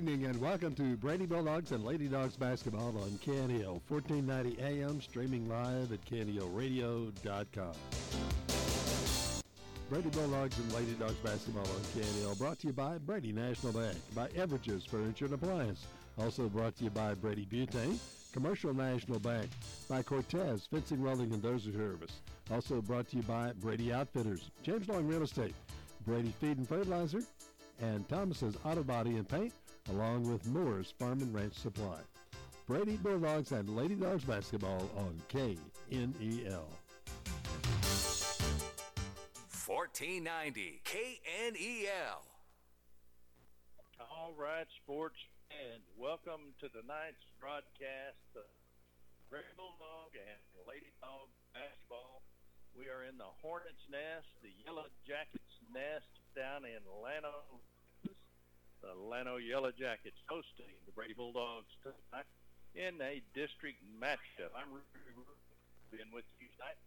Evening and welcome to Brady Bulldogs and Lady Dogs basketball on KNEL 1490 AM, streaming live at knelradio.com. Brady Bulldogs and Lady Dogs basketball on KNEL brought to you by Brady National Bank, by Everages Furniture and Appliance, also brought to you by Brady Butane, Commercial National Bank, by Cortez Fencing, Welding, and Dozer Service, also brought to you by Brady Outfitters, James Long Real Estate, Brady Feed and Fertilizer, and Thomas's Auto Body and Paint, along with Moore's Farm and Ranch Supply. Brady Bulldogs and Lady Dogs basketball on KNEL. 1490 KNEL. All right, sports and welcome to tonight's broadcast of Brady Bulldog and Lady Dog basketball. We are in the Hornets' Nest, the Yellow Jackets' Nest down in Llano, the Llano Yellow Jackets hosting the Brady Bulldogs tonight in a district matchup. I'm been with you tonight.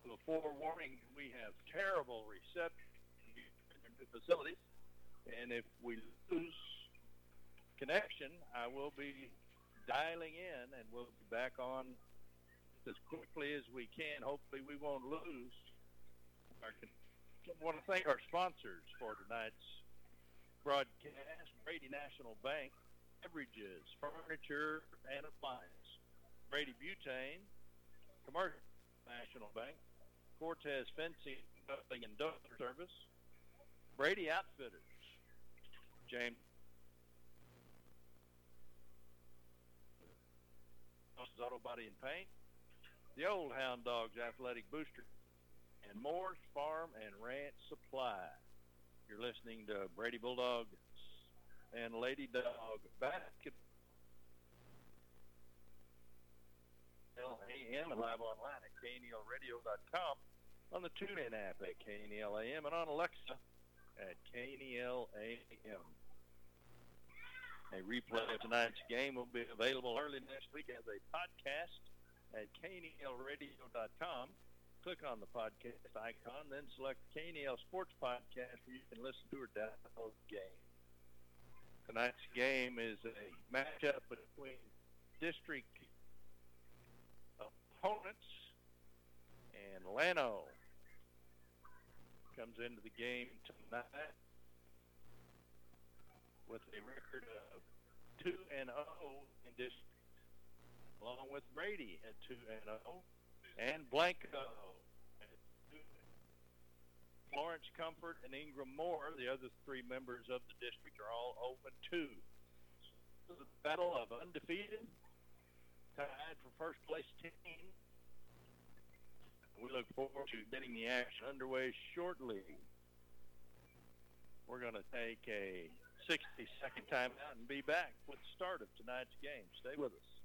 Before warning, we have terrible reception in the facilities, and if we lose connection, I will be dialing in, and we'll be back on as quickly as we can. Hopefully, we won't lose. I want to thank our sponsors for tonight's broadcast, Brady National Bank, Beverages, Furniture, and Appliance, Brady Butane, Commercial National Bank, Cortez Fencing, and Dozer Service, Brady Outfitters, James Auto Body and Paint, the Old Hound Dogs Athletic Booster, and Moore's Farm and Ranch Supply. You're listening to Brady Bulldog and Lady Dog basketball. AM and live online at knelradio.com, on the TuneIn app at KNEL AM, and on Alexa at KNEL AM. A replay of tonight's game will be available early next week as a podcast at knelradio.com click on the podcast icon, then select KNEL Sports Podcast where you can listen to or download the game. Tonight's game is a matchup between district opponents and Llano comes into the game tonight with a record of 2 and 0 in district along with Brady at 2 and 0 and Blanco. Florence Comfort and Ingram Moore, the other three members of the district, are all open too. This is a battle of undefeated, tied for first place team. We look forward to getting the action underway shortly. We're going to take a 60-second timeout and be back with the start of tonight's game. Stay with us.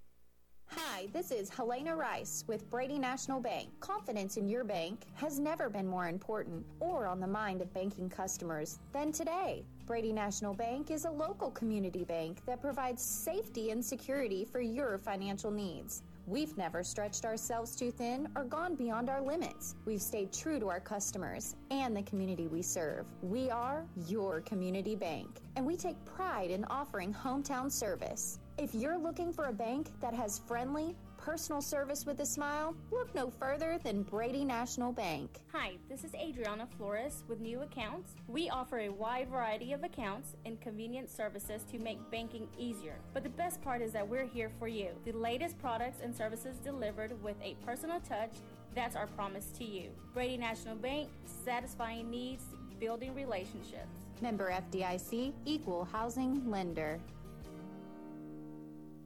Hi, this is Helena Rice with Brady National Bank. Confidence in your bank has never been more important or on the mind of banking customers than today. Brady National Bank is a local community bank that provides safety and security for your financial needs. We've never stretched ourselves too thin or gone beyond our limits. We've stayed true to our customers and the community we serve. We are your community bank, and we take pride in offering hometown service. If you're looking for a bank that has friendly, personal service with a smile, look no further than Brady National Bank. Hi, this is Adriana Flores with New Accounts. We offer a wide variety of accounts and convenient services to make banking easier. But the best part is that we're here for you. The latest products and services delivered with a personal touch. That's our promise to you. Brady National Bank, satisfying needs, building relationships. Member FDIC, Equal Housing Lender.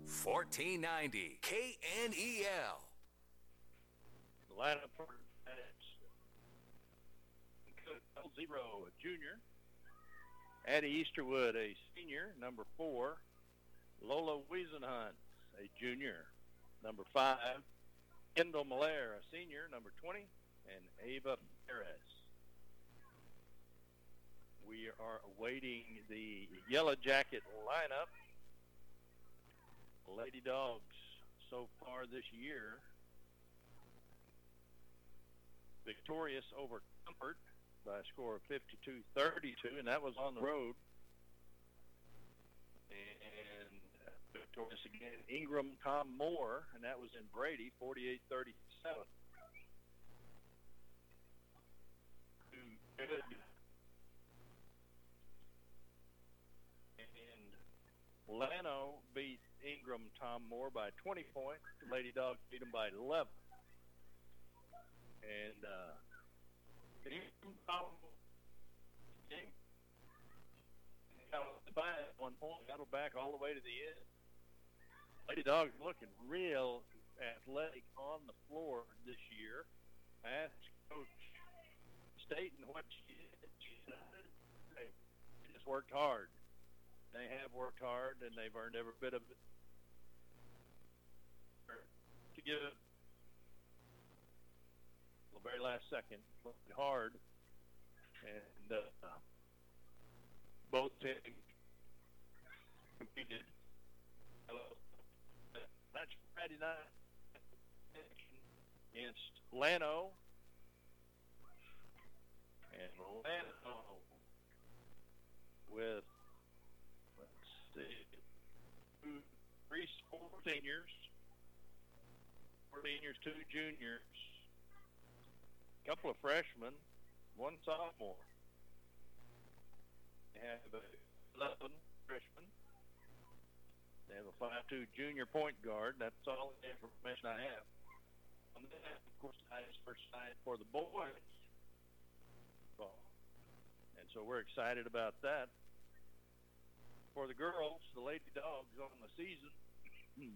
1490 KNEL. For Zero, a junior. Addie Easterwood, a senior, number four. Lola Wiesenhunt, a junior. Number five, Kendall Malaire, a senior, number 20, and Ava Perez. We are awaiting the Yellow Jacket lineup. Lady Dogs so far this year victorious over Comfort by a score of 52-32, and that was on the road. And victorious again, Ingram Tom Moore, and that was in Brady, 48-37. Good. And Llano beat Ingram Tom Moore by 20 points. Lady Dogs beat him by 11. And uh, Ingram Tom game. At one point, battled back all the way to the end. Lady Dogs looking real athletic on the floor this year. I Coach Staten what she did. She just worked hard. They have worked hard, and they've earned every bit of it. To give it the very last second, played hard, and uh, both teams competed. That's Friday night against Llano. And Llano with, let's see, two, three, four seniors, four seniors, two juniors, a couple of freshmen, one sophomore. They have 11 freshmen. They have a 5'2 junior point guard. That's all the information I have. And then, of course, tonight's first night for the boys. And so we're excited about that. For the girls, the Lady Dogs on the season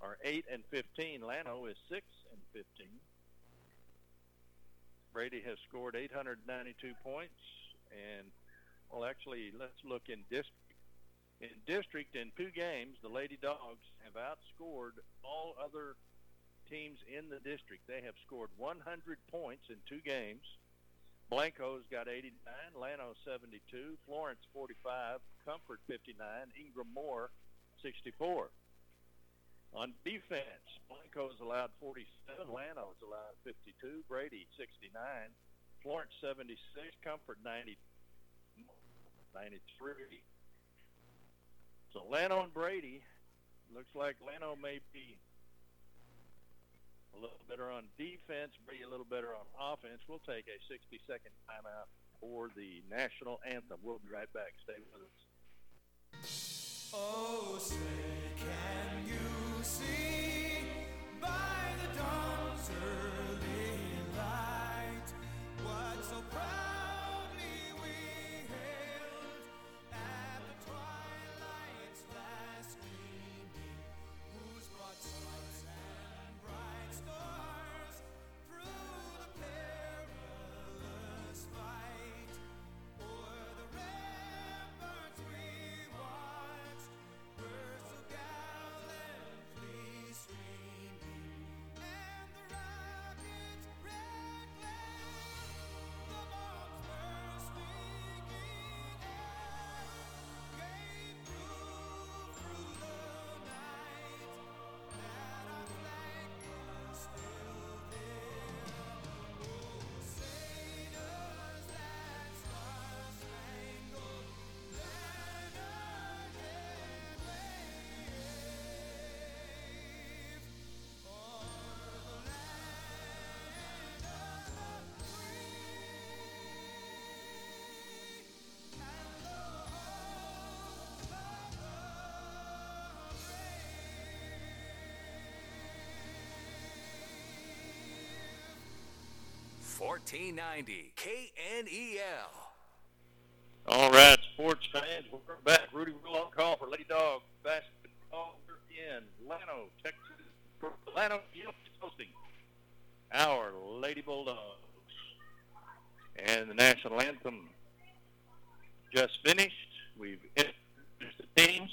are 8 and 15. Llano is 6 and 15. Brady has scored 892 points. And, well, actually, let's look in district. In district, in two games, the Lady Dogs have outscored all other teams in the district. They have scored 100 points in two games. Blanco's got 89, Llano 72, Florence 45, Comfort 59, Ingram Moore 64. On defense, Blanco's allowed 47, Llano's allowed 52, Brady 69, Florence 76, Comfort 90, 93. So Llano and Brady, looks like Llano may be a little better on defense, be a little better on offense. We'll take a 60-second timeout for the national anthem. We'll be right back. Stay with us. Oh, say can you see by the dawn's early light what so proudly 1490 KNEL. All right, sports fans, we're back. Rudy Rule on call for Lady Dog basketball in Llano, Texas. Llano Yield is hosting our Lady Bulldogs. And the national anthem just finished. We've introduced the teams.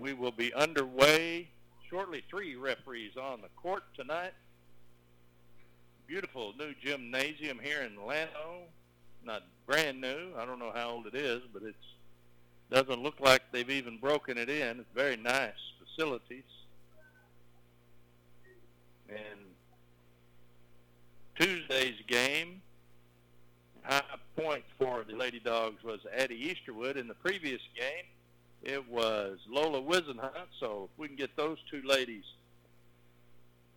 we will be underway shortly. Three referees on the court tonight. Beautiful new gymnasium here in Llano. Not brand new. I don't know how old it is, but it's doesn't look like they've even broken it in. It's very nice facilities. And Tuesday's game, high point for the Lady Dogs was Addie Easterwood. In the previous game, it was Lola Wizenhunt. So if we can get those two ladies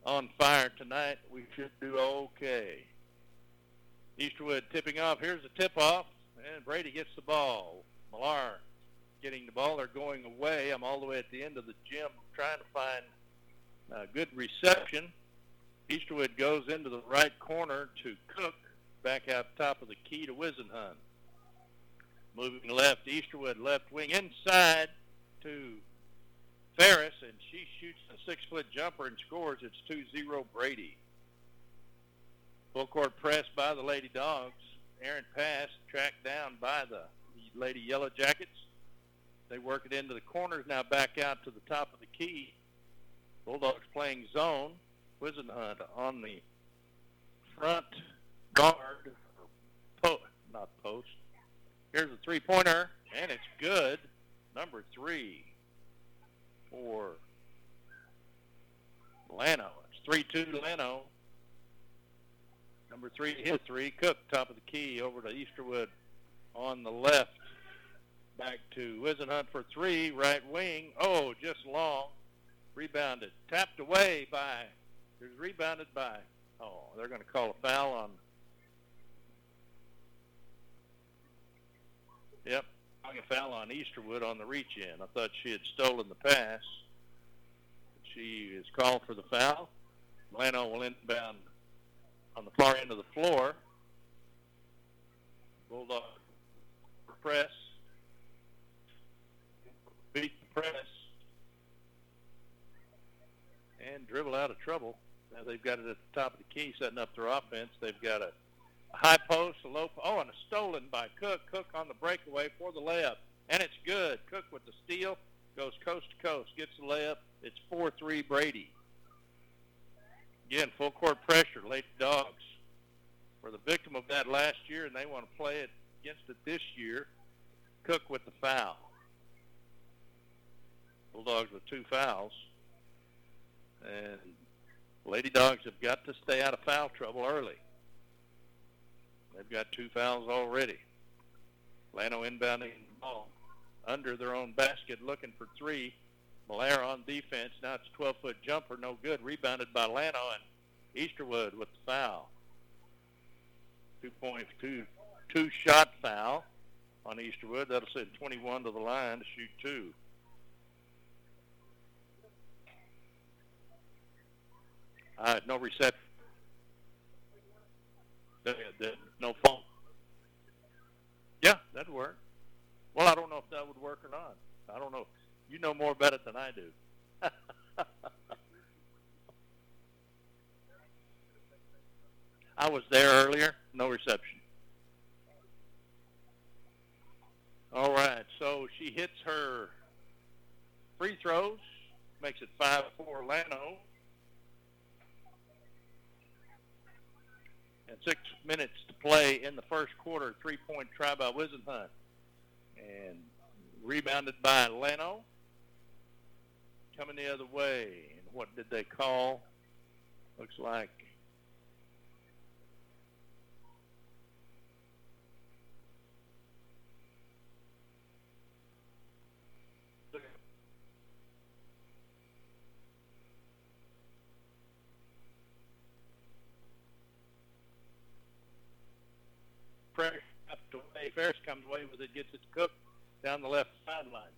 on fire tonight, we should do okay. Easterwood tipping off. Here's the tip off, and Brady gets the ball. Millar getting the ball. They're going away. I'm all the way at the end of the gym trying to find a good reception. Easterwood goes into the right corner to Cook, back out top of the key to Wizenhunt. Moving left, Easterwood left wing inside to Ferris, and she shoots a six-foot jumper and scores. It's 2-0 Brady. Full court press by the Lady Dogs. Aaron Pass tracked down by the Lady Yellow Jackets. They work it into the corners, now back out to the top of the key. Bulldogs playing zone. Wizenhunt on the front guard, po- not post. Here's a three-pointer, and it's good. Number three for Llano. It's 3-2 Llano. Number three hit three. Cook, top of the key, over to Easterwood on the left. Back to Wizenhunt for three, right wing. Oh, just long. Rebounded. Tapped away by, there's rebounded by, oh, they're going to call a foul on, yep, calling a foul on Easterwood on the reach in. I thought she had stolen the pass. She is called for the foul. Llano will inbound on the far end of the floor. Bulldog press. Beat the press. And dribble out of trouble. Now they've got it at the top of the key, setting up their offense. They've got a high post, a low, oh, and a stolen by Cook. Cook on the breakaway for the layup, and it's good. Cook with the steal, goes coast to coast, gets the layup. It's 4-3 Brady. Again, full court pressure. Lady Dogs were the victim of that last year, and they want to play it against it this year. Cook with the foul. Bulldogs with two fouls. And Lady Dogs have got to stay out of foul trouble early. They've got two fouls already. Llano inbounding the ball under their own basket, looking for three. Malaire on defense. Now it's a 12-foot jumper, no good. Rebounded by Llano and Easterwood with the foul. Two point two shot foul on Easterwood. That'll send 21 to the line to shoot two. No reception. The- the- No phone. Yeah, that'd work. Well, I don't know if that would work or not. I don't know. You know more about it than I do. I was there earlier. No reception. All right. So she hits her free throws, makes it 5-4 Llano. And six minutes to play in the first quarter. Three-point try by Wizenhunt. And rebounded by Llano. Coming the other way. And what did they call? Looks like pressure up to away. Ferris comes away with it, gets it to Cook down the left sideline.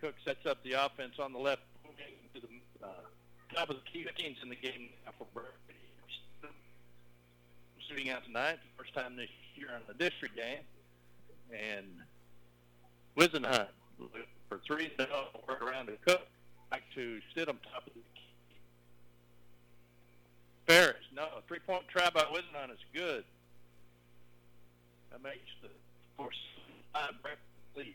Cook sets up the offense on the left to the uh, top of the key. 15's in the game for. Shooting out tonight, first time this year on the district game. And Wizenhunt for three, no, work around to Cook. Back to Stidham, top of the key. Ferris, no, three-point try by Wizenhunt is good. That makes the force five uh, break lead.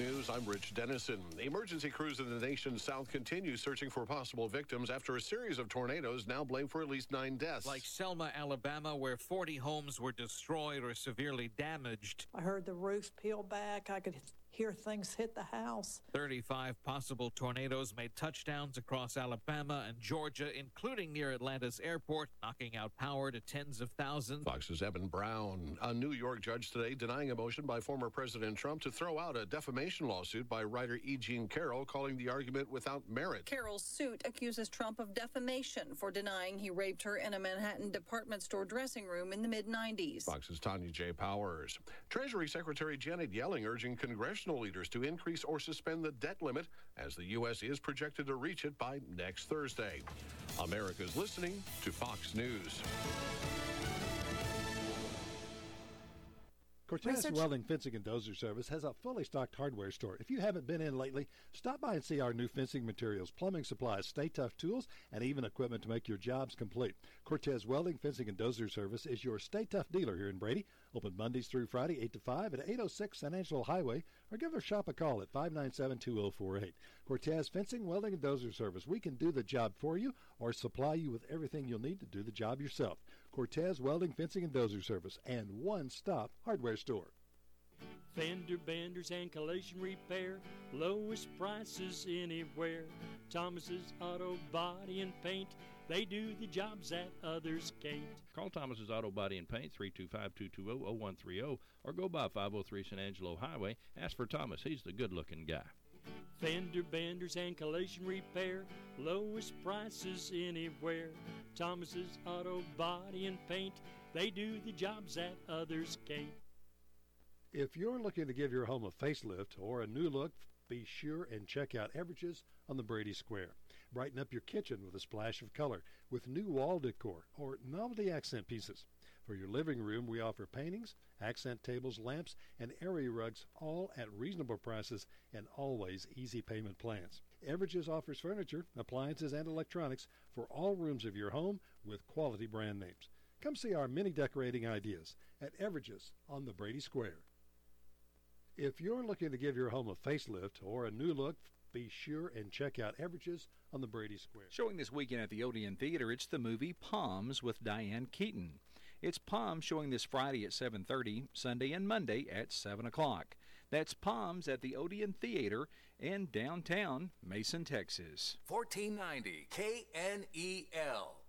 News, I'm Rich Dennison. The emergency crews in the nation's south continue searching for possible victims after a series of tornadoes now blame for at least nine deaths. Like Selma, Alabama, where 40 homes were destroyed or severely damaged. I heard the roof peel back. I could hear things hit the house. 35 possible tornadoes made touchdowns across Alabama and Georgia, including near Atlanta's airport, knocking out power to tens of thousands. Fox's Evan Brown. A New York judge today denying a motion by former President Trump to throw out a defamation lawsuit by writer E. Jean Carroll, calling the argument without merit. Carroll's suit accuses Trump of defamation for denying he raped her in a Manhattan department store dressing room in the mid 90s. Fox's Tonya J. Powers. Treasury Secretary Janet Yellen urging congressional leaders to increase or suspend the debt limit as the U.S. is projected to reach it by next Thursday. America's listening to Fox News. Cortez Research- Welding Fencing and Dozer Service has a fully stocked hardware store. If you haven't been in lately, stop by and see our new fencing materials, plumbing supplies, Stay-Tuff tools, and even equipment to make your jobs complete. Cortez Welding Fencing and Dozer Service is your Stay-Tuff dealer here in Brady. Open Mondays through Friday, 8 to 5 at 806 San Angelo Highway, or give our shop a call at 597 2048. Cortez Fencing, Welding, and Dozer Service. We can do the job for you or supply you with everything you'll need to do the job yourself. Cortez Welding, Fencing, and Dozer Service, and one stop hardware store. Fender benders and collision repair, lowest prices anywhere. Thomas's Auto Body and Paint, they do the jobs that others can't. Call Thomas's Auto Body and Paint 325-220-0130 or go by 503 San Angelo Highway. Ask for Thomas. He's the good-looking guy. Fender benders and collision repair, lowest prices anywhere. Thomas's Auto Body and Paint, they do the jobs that others can't. If you're looking to give your home a facelift or a new look, be sure and check out Everages on the Brady Square. Brighten up your kitchen with a splash of color with new wall decor or novelty accent pieces. For your living room, we offer paintings, accent tables, lamps, and area rugs, all at reasonable prices and always easy payment plans. Everages offers furniture, appliances, and electronics for all rooms of your home with quality brand names. Come see our many decorating ideas at Everages on the Brady Square. If you're looking to give your home a facelift or a new look, be sure and check out Everages on the Brady Square. Showing this weekend at the Odeon Theater, it's the movie Palms with Diane Keaton. It's Palms showing this Friday at 7:30, Sunday and Monday at 7 o'clock. That's Palms at the Odeon Theater in downtown Mason, Texas. 1490 KNEL.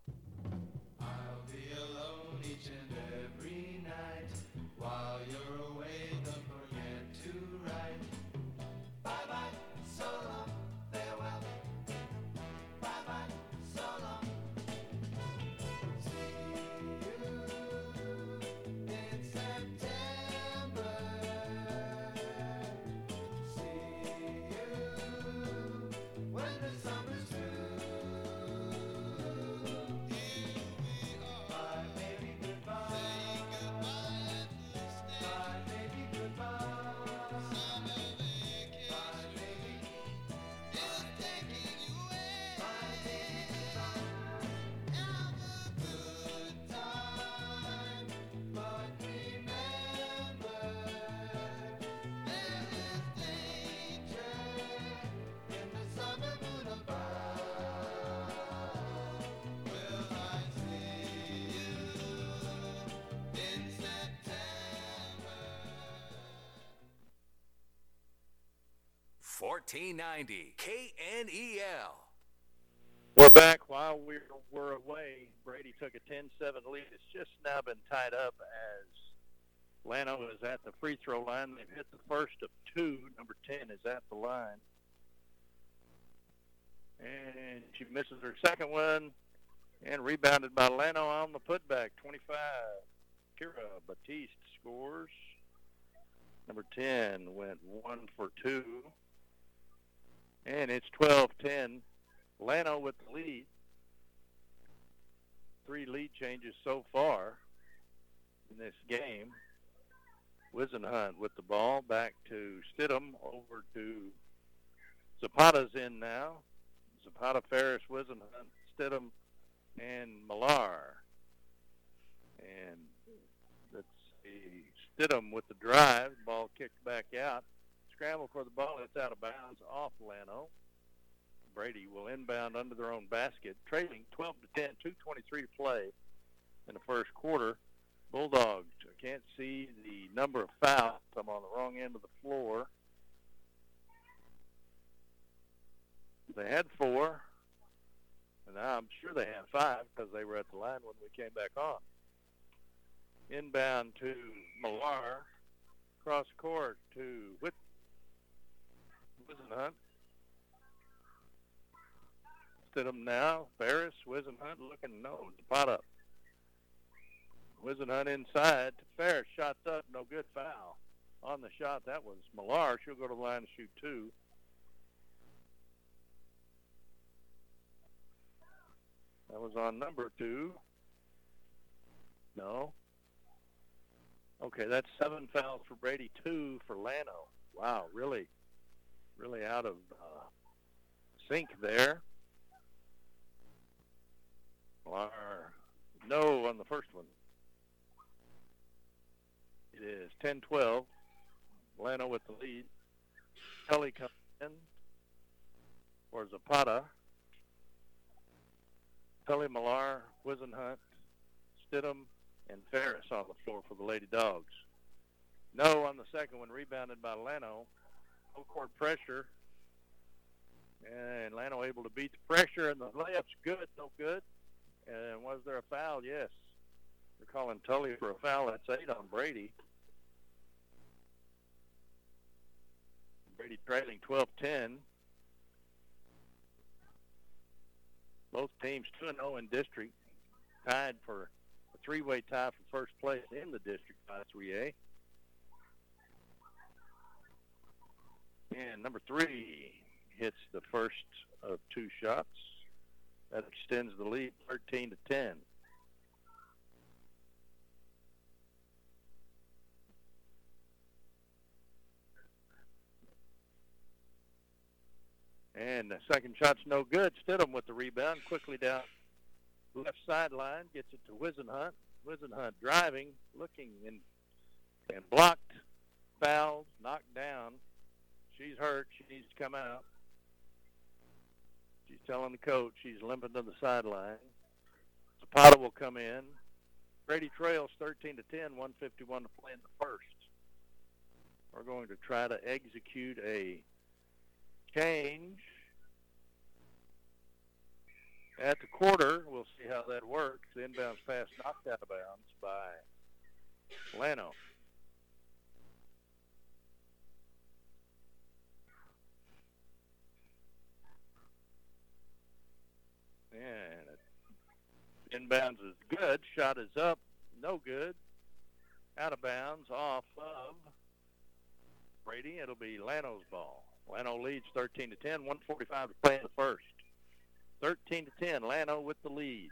1490 KNEL. We're back while we were away. Brady took a 10-7 lead. It's just now been tied up as Llano is at the free throw line. They've hit the first of two. Number 10 is at the line. And she misses her second one and rebounded by Llano on the putback. 25. Kira Batiste scores. Number 10 went one for two. And it's 12-10. Llano with the lead. Three lead changes so far in this game. Wizenhunt with the ball back to Stidham over to Zapata's in now. Zapata, Ferris, Wizenhunt, Stidham, and Millar. And let's see, Stidham with the drive. Ball kicked back out. Scramble for the ball. It's out of bounds off Llano. Brady will inbound under their own basket, trailing 12 to 10, 2:23 to play in the first quarter. Bulldogs. I can't see the number of fouls. I'm on the wrong end of the floor. They had four, and I'm sure they had five because they were at the line when we came back on. Inbound to Millar. Cross court to Whit. Wizenhunt. Stidham now. Ferris, Wizenhunt looking no. Pot up. Wizenhunt inside. Ferris shots up. No good foul. On the shot, that was Millar. She'll go to the line to shoot two. That was on number two. No. Okay, that's seven fouls for Brady, two for Llano. Wow, really, really out of uh, sync there. Or no on the first one. It is 10-12. Llano with the lead. Kelly comes in for Zapata. Kelly Millar, Wizenhunt, Stidham, and Ferris on the floor for the Lady Dogs. No on the second one, rebounded by Llano. Full court pressure. And Llano able to beat the pressure, and the layup's good, no good. And was there a foul? Yes. They're calling Tully for a foul. That's eight on Brady. Brady trailing 12-10. Both teams 2-0 in district, tied for a three-way tie for first place in the district by 3A. And number three hits the first of two shots. That extends the lead 13 to 10. And the second shot's no good. Stidham with the rebound, quickly down left sideline, gets it to Wizenhunt. Wizenhunt driving, looking and and blocked, fouled, knocked down. She's hurt. She needs to come out. She's telling the coach she's limping to the sideline. Zapata will come in. Brady trails 13 to 10, 151 to play in the first. We're going to try to execute a change at the quarter. We'll see how that works. The inbounds pass knocked out of bounds by Llano. And inbounds is good. Shot is up. No good. Out of bounds off of Brady. It'll be Llano's ball. Llano leads 13 to 10. 145 to play in the first. 13 to 10. Llano with the lead.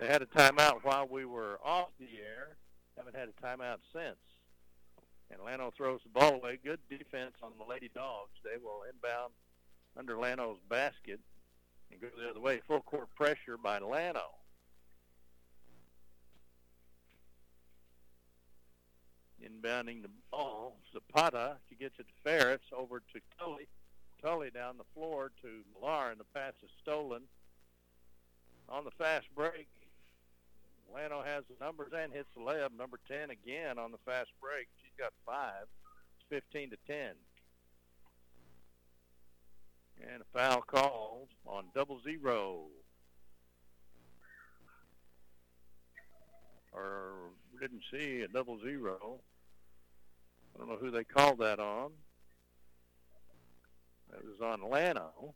They had a timeout while we were off the air. Haven't had a timeout since. And Llano throws the ball away. Good defense on the Lady Dogs. They will inbound under Llano's basket and go the other way. Full court pressure by Llano. Inbounding the ball, Zapata. She gets it to Ferris over to Tully. Tully down the floor to Millar, and the pass is stolen. On the fast break, Llano has the numbers and hits the layup. Number 10 again on the fast break. She's got five. It's 15 to 10. And a foul called on double zero. Or didn't see a double zero. I don't know who they called that on. That was on Llano.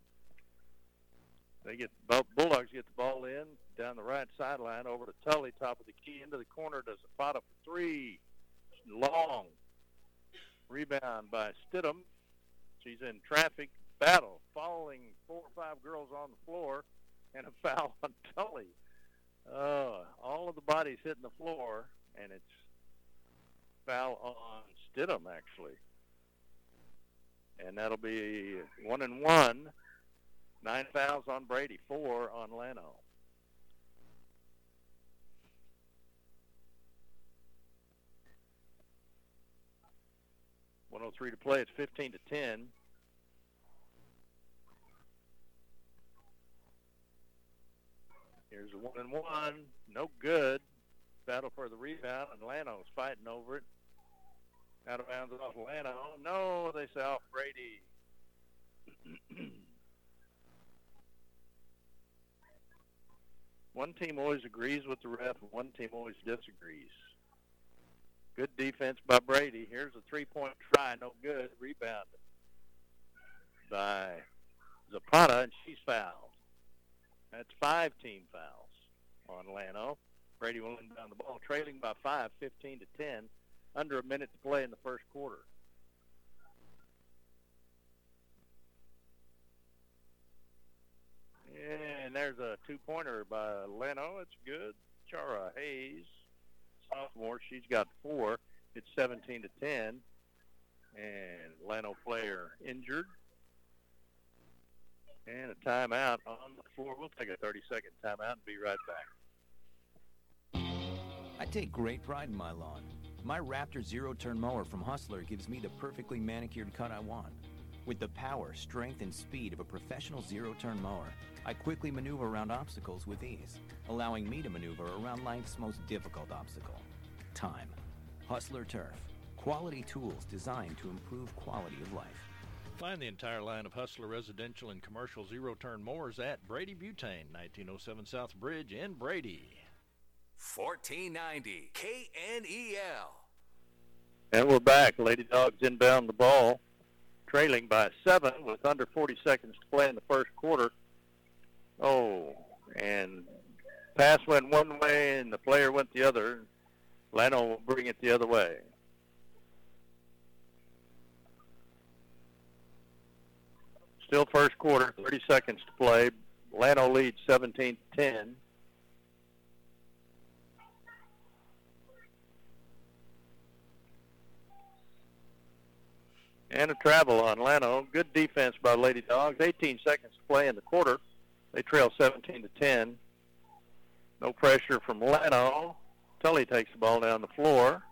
They get Bulldogs get the ball in down the right sideline over to Tully, top of the key into the corner. Does a pot up for three, long. Rebound by Stidham. She's in traffic battle, following four or five girls on the floor, and a foul on Tully. Uh, all of the bodies hitting the floor, and it's foul on Stidham, actually. And that'll be one and one. Nine fouls on Brady, four on Llano. One oh three to play. It's fifteen to ten. Here's a one and one. No good. Battle for the rebound, and Llano's fighting over it. Out of bounds off Llano. No, they say off Brady. one team always agrees with the ref, and one team always disagrees. Good defense by Brady. Here's a three-point try, no good. Rebound by Zapata, and she's fouled. That's five team fouls on Llano. Brady will inbound the ball, trailing by five, 15 to 10, under a minute to play in the first quarter. And there's a two-pointer by Llano. It's good. Chara Hayes, sophomore, she's got four. It's 17 to 10. And Llano player injured. And a timeout on the floor. We'll take a 30-second timeout and be right back. I take great pride in my lawn. My Raptor zero-turn mower from Hustler gives me the perfectly manicured cut I want. With the power, strength, and speed of a professional zero-turn mower, I quickly maneuver around obstacles with ease, allowing me to maneuver around life's most difficult obstacle, time. Hustler Turf. Quality tools designed to improve quality of life. Find the entire line of Hustler residential and commercial zero-turn mowers at Brady Butane, 1907 South Bridge in Brady. 1490 KNEL. And we're back. Lady Dogs inbound the ball, trailing by seven with under 40 seconds to play in the first quarter. Oh, and pass went one way and the player went the other. Llano will bring it the other way. Still first quarter, 30 seconds to play. Llano leads 17 10. And a travel on Llano. Good defense by Lady Dogs. 18 seconds to play in the quarter. They trail 17 to 10. No pressure from Llano. Tully takes the ball down the floor.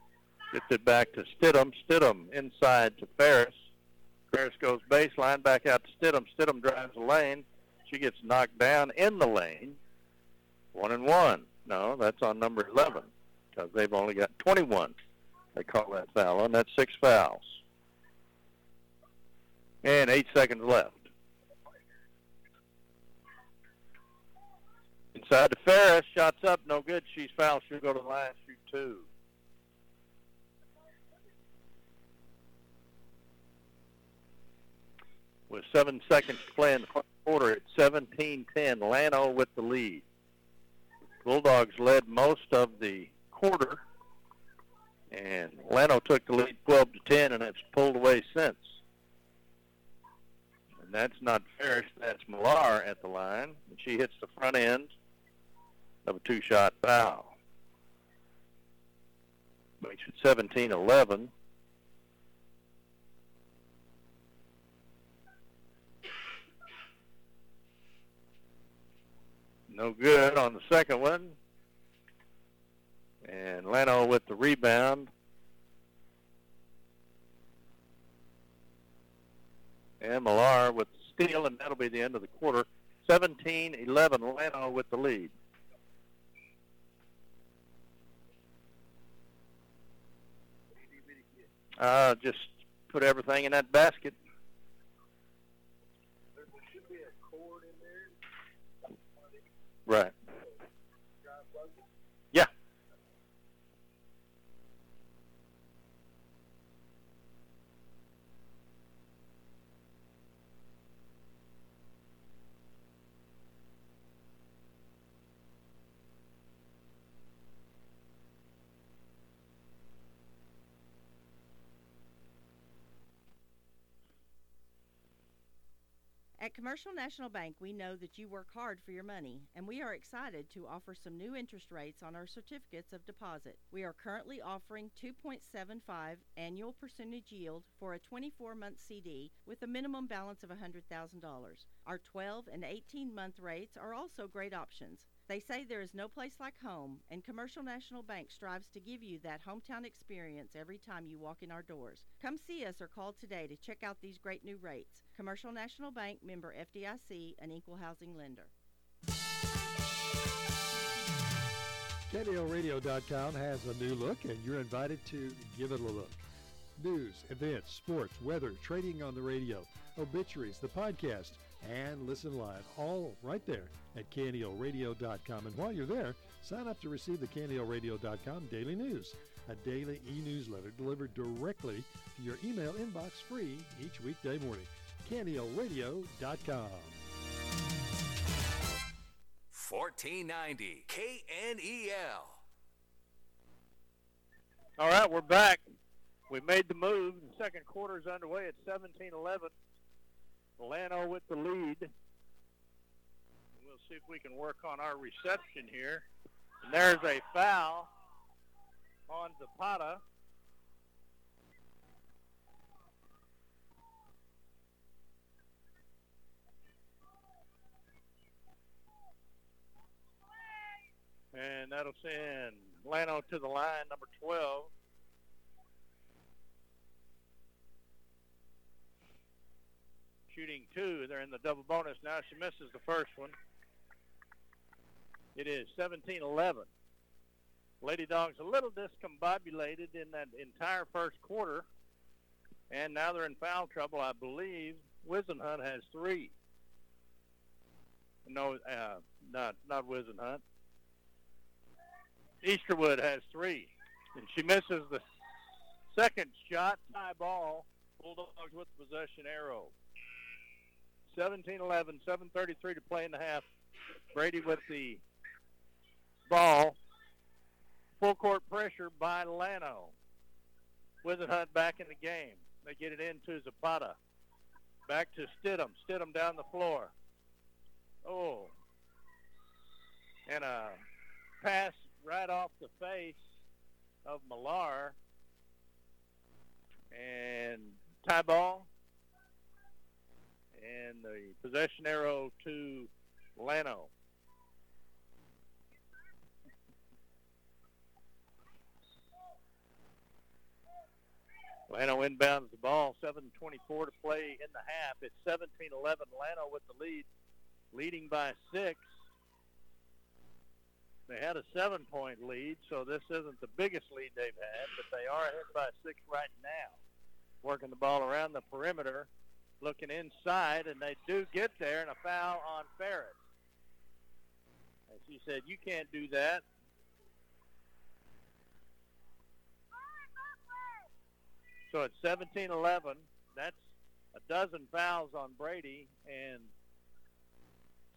Gets it back to Stidham. Stidham inside to Ferris. Ferris goes baseline, back out to Stidham. Stidham drives the lane. She gets knocked down in the lane. One and one. No, that's on number 11 because they've only got 21. They call that foul, and that's six fouls. And eight seconds left. Inside to Ferris. Shots up. No good. She's fouled. She'll go to the line. Shoot two. With seven seconds to play in the quarter, it's 17-10. Llano with the lead. Bulldogs led most of the quarter, and Llano took the lead 12 to 10, and it's pulled away since. And that's not Ferris, that's Millar at the line. And she hits the front end of a two-shot foul. Makes it 17-11. No good on the second one. And Llano with the rebound. And Millar with the steal, and that'll be the end of the quarter. 17-11, Llano with the lead. Uh, just put everything in that basket. Right. At Commercial National Bank, we know that you work hard for your money, and we are excited to offer some new interest rates on our certificates of deposit. We are currently offering 2.75 annual percentage yield for a 24 month CD with a minimum balance of $100,000. Our 12 and 18 month rates are also great options. They say there is no place like home, and Commercial National Bank strives to give you that hometown experience every time you walk in our doors. Come see us or call today to check out these great new rates. Commercial National Bank member FDIC, an equal housing lender. KDORadio.com has a new look, and you're invited to give it a look. News, events, sports, weather, trading on the radio, obituaries, the podcast, and listen live, all right there at KNELradio.com. And while you're there, sign up to receive the KNELradio.com daily news, a daily e-newsletter delivered directly to your email inbox free each weekday morning. KNELradio.com. 1490 KNEL. All right, we're back. We made the move. The second quarter is underway at 17-11. Llano with the lead. We'll see if we can work on our reception here. And there's a foul on Zapata. And that'll send Llano to the line, number 12. Shooting two. They're in the double bonus now. She misses the first one. It is 17-11. Lady Dogs a little discombobulated in that entire first quarter. And now they're in foul trouble. I believe Wizenhunt has three. No, uh, not not Wizenhunt. Easterwood has three. And she misses the second shot. Tie ball. Bulldogs with the possession arrow. 17-11, 7.33 to play in the half. Brady with the ball. Full court pressure by Llano. Wizard Hunt back in the game. They get it into Zapata. Back to Stidham. Stidham down the floor. Oh. And a pass right off the face of Millar. And tie ball. And the possession arrow to Llano. Llano inbounds the ball. 7.24 to play in the half. It's 17-11. Llano with the lead, leading by six. They had a seven-point lead, so this isn't the biggest lead they've had, but they are ahead by six right now. Working the ball around the perimeter, looking inside, and they do get there, and a foul on Ferris. And she said, you can't do that. So it's 17-11. That's a dozen fouls on Brady and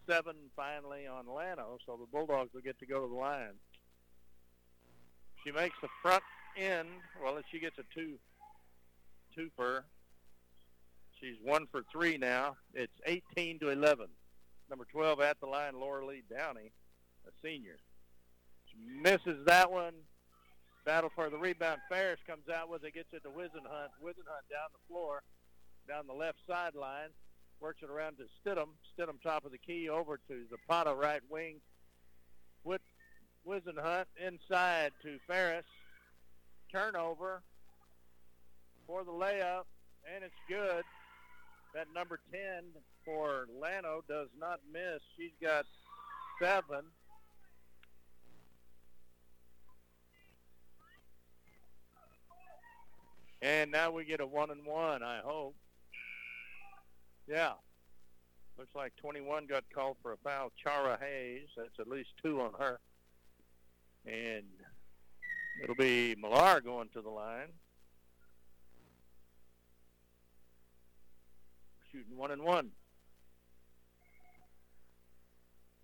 seven finally on Llano. So the Bulldogs will get to go to the line. She makes the front end. Well, she gets a two, two for. She's one for three now. It's 18 to 11. Number 12 at the line, Laura Lee Downey, a senior. She misses that one. Battle for the rebound. Ferris comes out with it, gets it to Wizenhunt. Wizenhunt down the floor, down the left sideline, works it around to Stidham. Stidham top of the key over to Zapata right wing. With Wizenhunt inside to Ferris. Turnover for the layup, and it's good. That number 10 for Llano does not miss. She's got seven. And now we get a one and one, I hope. Yeah. Looks like 21 got called for a foul. Chara Hayes. That's at least two on her. And it'll be Millar going to the line. Shooting one and one.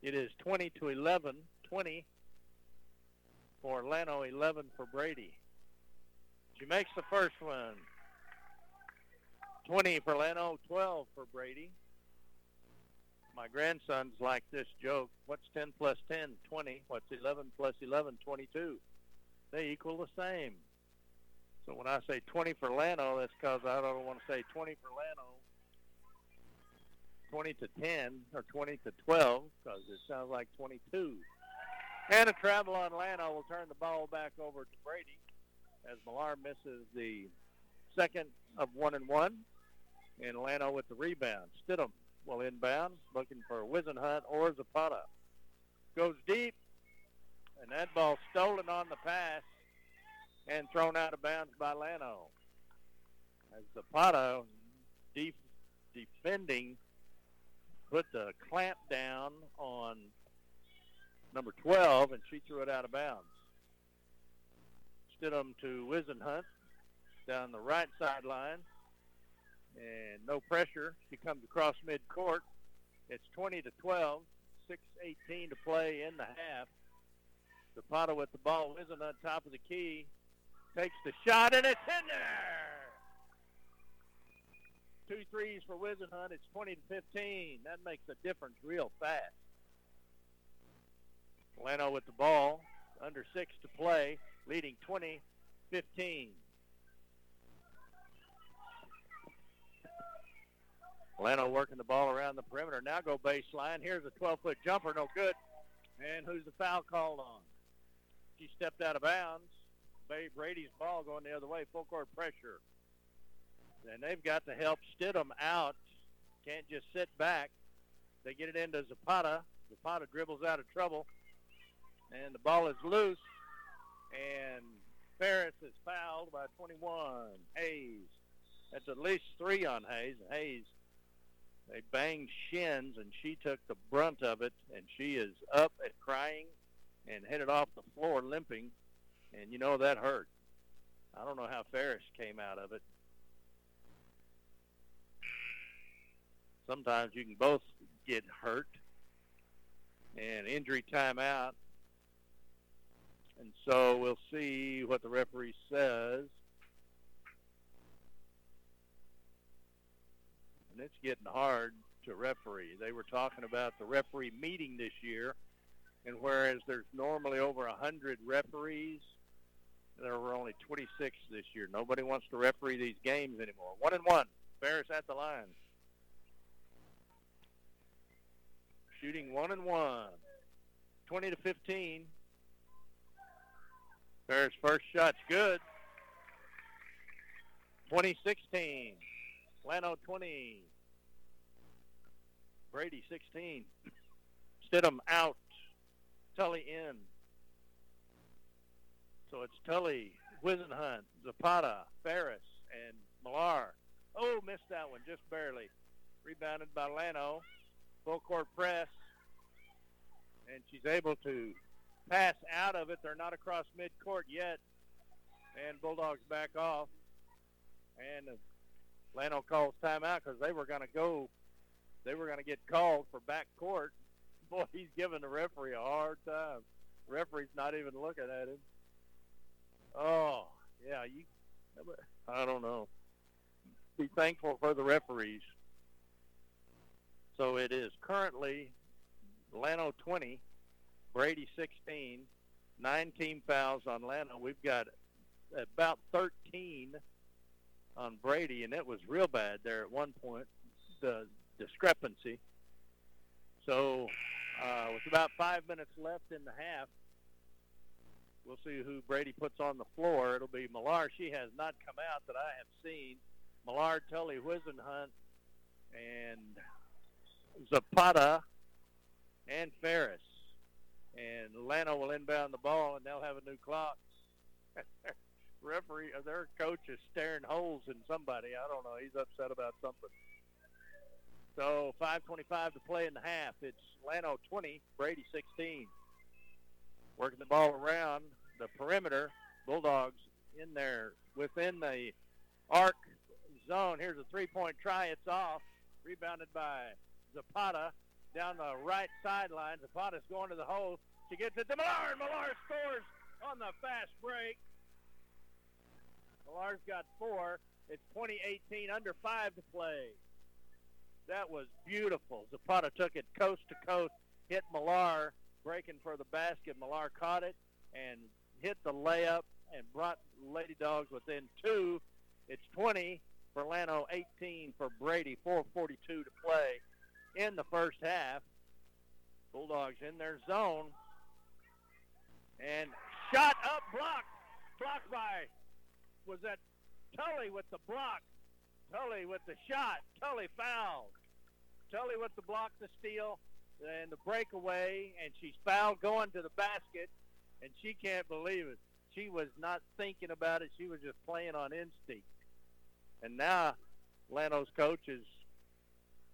It is 20 to 11. 20 for Llano, 11 for Brady. She makes the first one. 20 for Llano, 12 for Brady. My grandsons like this joke. What's 10 plus 10? 20. What's 11 plus 11? 22. They equal the same. So when I say 20 for Llano, that's because I don't want to say 20 for Llano. 20 to 10 or 20 to 12 because it sounds like 22. And a travel on Llano will turn the ball back over to Brady as Millar misses the second of one and one. And Llano with the rebound. Stidham will inbound, looking for Wizenhunt or Zapata. Goes deep, and that ball stolen on the pass and thrown out of bounds by Llano. As Zapata def- defending put the clamp down on number 12, and she threw it out of bounds. Stidham to Wizenhunt down the right sideline, and no pressure. She comes across midcourt. It's 20 to 12, 6:18 to play in the half. Zapata with the ball. Wizenhunt top of the key, takes the shot, and it's in there two threes for Wizenhunt. It's 20 to 15. That makes a difference real fast. Llano with the ball, under six to play, leading 20 15. Llano working the ball around the perimeter. Now go baseline. Here's a 12-foot jumper, no good. And who's the foul called on? She stepped out of bounds. Babe Brady's ball going the other way. Full court pressure and they've got to help Stidham out. Can't just sit back. They get it into Zapata. Zapata dribbles out of trouble, and the ball is loose. And Ferris is fouled by 21. Hayes. That's at least three on Hayes. Hayes, they banged shins, and she took the brunt of it, and she is up and crying and headed off the floor limping. And you know that hurt. I don't know how Ferris came out of it. Sometimes you can both get hurt and injury timeout. And so we'll see what the referee says. And it's getting hard to referee. They were talking about the referee meeting this year, and whereas there's normally over 100 referees, there were only 26 this year. Nobody wants to referee these games anymore. One and one. Ferris at the line. Shooting one and one. 20 to 15. Ferris' first shot's good. 2016. Llano 20. Brady 16. Stidham out. Tully in. So it's Tully, Wizenhunt, Zapata, Ferris, and Millar. Oh, missed that one just barely. Rebounded by Llano full court press, and she's able to pass out of it. They're not across midcourt yet, and Bulldogs back off. And uh, Llano calls timeout because they were going to go, they were going to get called for back court. Boy, he's giving the referee a hard time. Referee's not even looking at him. Oh, yeah, you. I don't know. Be thankful for the referees. So it is currently Llano 20, Brady 16, nine team fouls on Llano. We've got about 13 on Brady, and it was real bad there at one point, the discrepancy. So uh, with about five minutes left in the half, we'll see who Brady puts on the floor. It'll be Millar. She has not come out that I have seen. Millar, Tully, Wizenhunt, and Zapata and Ferris. And Llano will inbound the ball, and they'll have a new clock. Referee, uh, their coach is staring holes in somebody. I don't know. He's upset about something. So 5:25 to play in the half. It's Llano 20, Brady 16. Working the ball around the perimeter. Bulldogs in there within the arc zone. Here's a three-point try. It's off. Rebounded by Zapata down the right sideline. Zapata's going to the hole. She gets it to Millar, Millar scores on the fast break. Millar's got four. It's 2018, under five to play. That was beautiful. Zapata took it coast to coast, hit Millar, breaking for the basket. Millar caught it and hit the layup and brought Lady Dogs within two. It's 20 for Llano, 18 for Brady, 4.42 to play in the first half. Bulldogs in their zone. And shot up, blocked. Blocked by, was that Tully with the block. Tully with the shot. Tully fouled. Tully with the block, the steal, and the breakaway, and she's fouled going to the basket, and she can't believe it. She was not thinking about it. She was just playing on instinct. And now Llano's coach is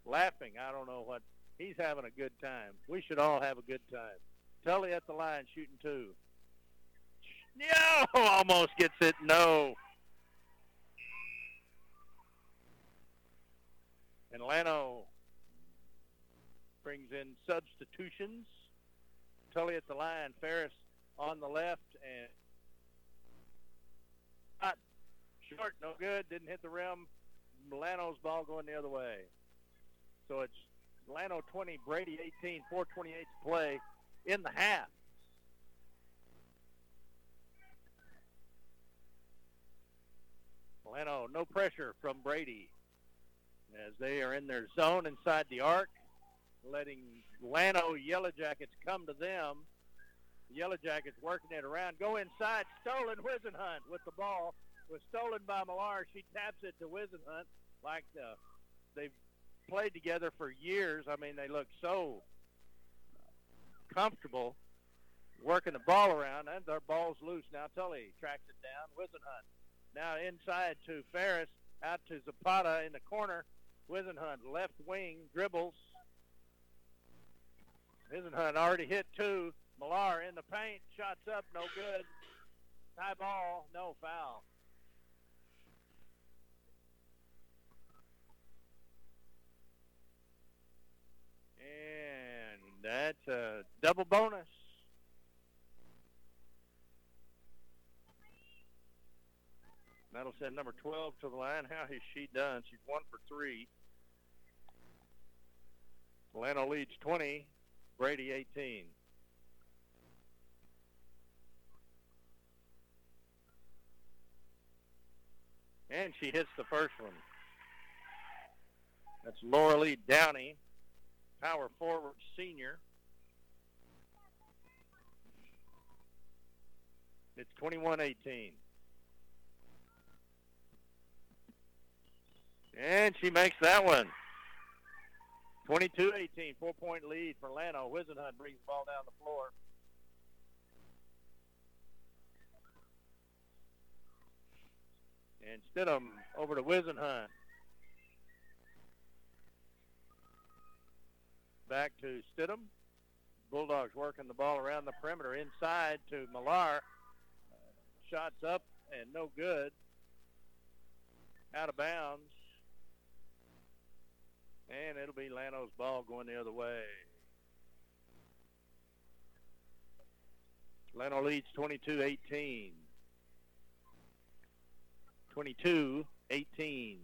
laughing. I don't know what. He's having a good time. We should all have a good time. Tully at the line shooting two. No, almost gets it. No. And Llano brings in substitutions. Tully at the line, Ferris on the left, and not short, no good, didn't hit the rim. Llano's ball going the other way. So it's Llano 20, Brady 18, 4:28 to play in the half. Llano, no pressure from Brady as they are in their zone inside the arc, letting Llano Yellow Jackets come to them. The Yellow Jackets working it around. Go inside. Stolen Wizenhunt with the ball. Was stolen by Millar. She taps it to Wizenhunt like uh, they've played together for years. I mean, they look so comfortable working the ball around, and their ball's loose. Now Tully tracks it down. Wizenhunt now inside to Ferris, out to Zapata in the corner. Wizenhunt, left wing, dribbles. Wizenhunt already hit two. Millar in the paint, shots up, no good. High ball, no foul. And that's a double bonus. That'll send number 12 to the line. How has she done? She's one for three. Llano leads 20, Brady 18. And she hits the first one. That's Laura Lee Downey, power forward senior. It's 21-18. And she makes that one. 22-18, four-point lead for Llano. Wizenhunt brings the ball down the floor. And Stidham over to Wizenhunt. Back to Stidham. Bulldogs working the ball around the perimeter inside to Millar. shots up and no good. Out of bounds. And it'll be Llano's ball going the other way. Llano leads 22-18. 22-18.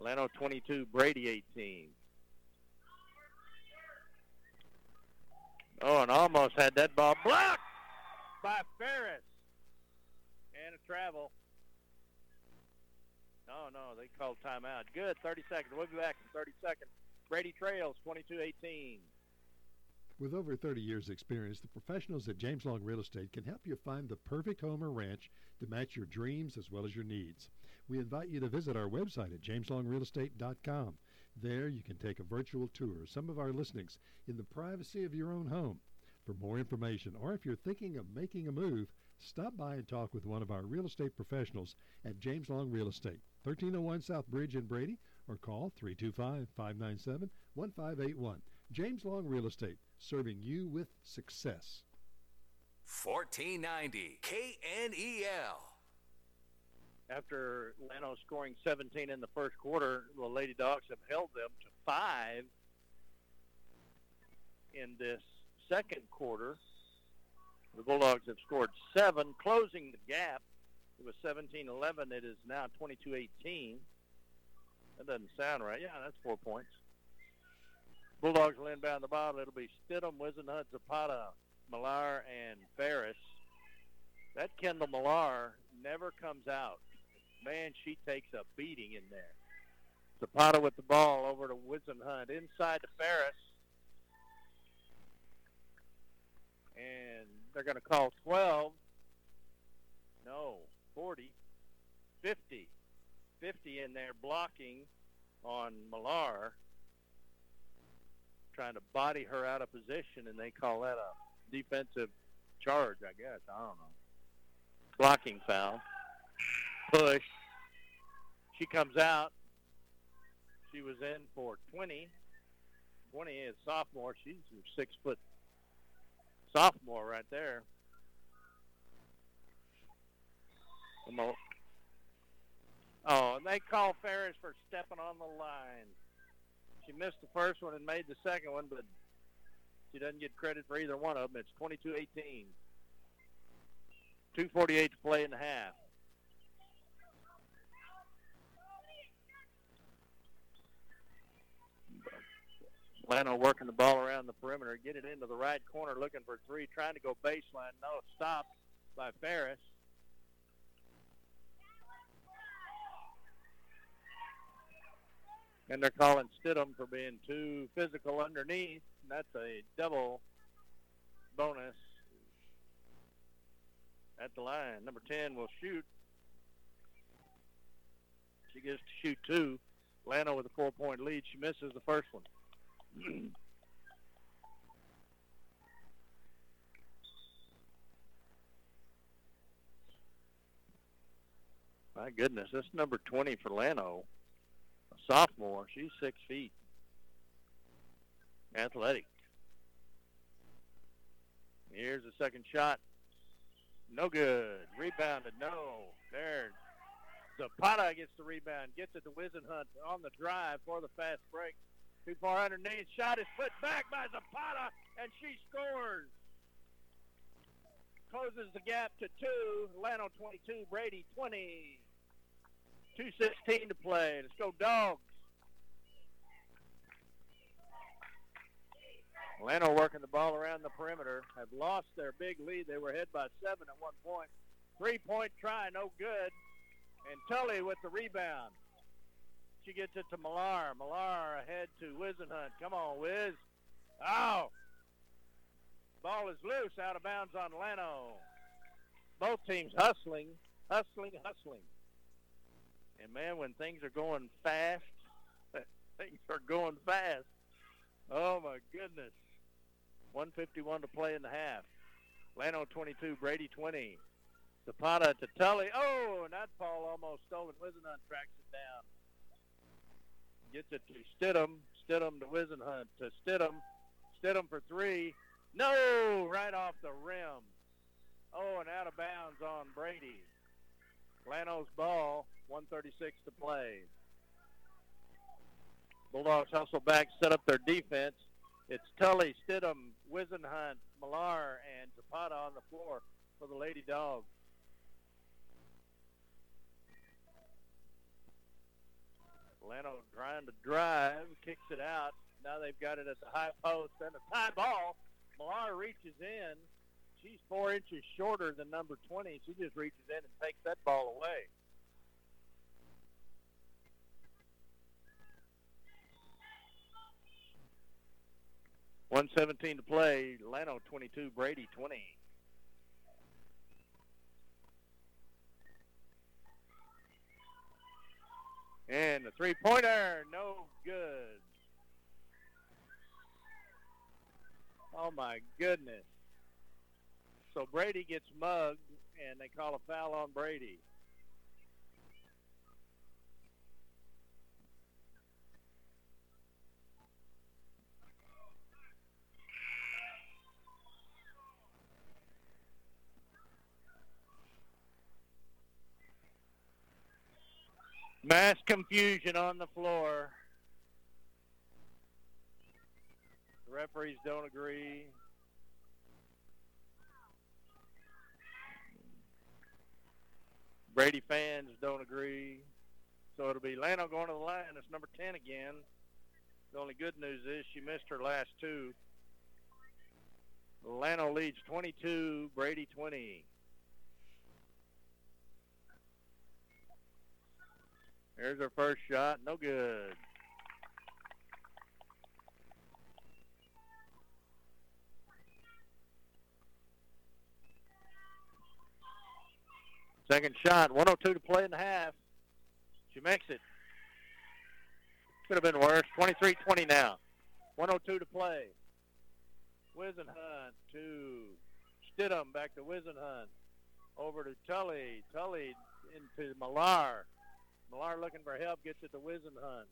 Llano 22, Brady 18. Oh, and almost had that ball blocked by Ferris. And a travel. No, no, they called timeout. Good, 30 seconds. We'll be back in 30 seconds. Brady Trails, 22-18. With over 30 years' experience, the professionals at James Long Real Estate can help you find the perfect home or ranch to match your dreams as well as your needs. We invite you to visit our website at jameslongrealestate.com. There you can take a virtual tour of some of our listings in the privacy of your own home. For more information, or if you're thinking of making a move, stop by and talk with one of our real estate professionals at James Long Real Estate, 1301 South Bridge in Brady, or call 325 597 1581. James Long Real Estate, serving you with success. 1490 KNEL. After Llano scoring 17 in the first quarter, the Lady Dogs have held them to five in this second quarter. The Bulldogs have scored seven, closing the gap. It was 17-11. It is now 22-18. That doesn't sound right. Yeah, that's four points. Bulldogs will inbound the ball. It'll be Stidham, Wizenhunt, Zapata, Millar, and Ferris. That Kendall Millar never comes out. Man, she takes a beating in there. Zapata with the ball over to Wizenhunt Inside to Ferris. And they're going to call 12. No, 40. 50. 50 in there blocking on Millar. Trying to body her out of position, and they call that a defensive charge, I guess. I don't know. Blocking foul. Push. She comes out. She was in for 20. 20 is sophomore. She's a six foot sophomore right there. Oh, and they call Ferris for stepping on the line. She missed the first one and made the second one, but she doesn't get credit for either one of them. It's 22-18. 2.48 to play in the half. Llano working the ball around the perimeter, get it into the right corner, looking for three, trying to go baseline. No, stopped by Ferris. And they're calling Stidham for being too physical underneath. That's a double bonus at the line. Number 10 will shoot. She gets to shoot two. Llano with a four-point lead. She misses the first one. My goodness, that's number 20 for Llano. A sophomore. She's six feet. Athletic. Here's the second shot. No good. Rebounded. No. There. Zapata gets the rebound. Gets it to Wizenhunt on the drive for the fast break. Too far underneath. Shot is put back by Zapata, and she scores. Closes the gap to two. Llano 22, Brady 20. 2.16 to play. Let's go Dogs. Llano working the ball around the perimeter. Have lost their big lead. They were ahead by seven at one point. Three-point try, no good. And Tully with the rebound. She gets it to Millar. Millar ahead to Wizenhunt. Come on, Wiz. Oh! Ball is loose out of bounds on Llano. Both teams hustling, hustling, hustling. And man, when things are going fast, things are going fast. Oh my goodness. 151 to play in the half. Llano 22, Brady 20. Zapata to Tully. Oh, and that ball almost stolen. Wizenhunt tracks it down. Gets it to Stidham. Stidham to Wizenhunt. To Stidham. Stidham for three. No! Right off the rim. Oh, and out of bounds on Brady. Llano's ball. 136 to play. Bulldogs hustle back, set up their defense. It's Tully, Stidham, Wizenhunt, Millar, and Zapata on the floor for the Lady Dogs. Llano trying to drive, kicks it out. Now they've got it at the high post and a tie ball. Millar reaches in. She's four inches shorter than number 20. She just reaches in and takes that ball away. One seventeen to play. Llano twenty two. Brady twenty. And the three pointer, no good. Oh my goodness. So Brady gets mugged and they call a foul on Brady. Mass confusion on the floor. The referees don't agree. Brady fans don't agree. So it'll be Llano going to the line. It's number 10 again. The only good news is she missed her last two. Llano leads 22, Brady 20. Here's her first shot. No good. Second shot, 102 to play in the half. She makes it. Could have been worse. 23-20 now. 102 to play. Wisenhunt to Stidham. Back to Wisenhunt. Over to Tully. Tully into Millar. Millar looking for help. Gets it to Wisenhunt.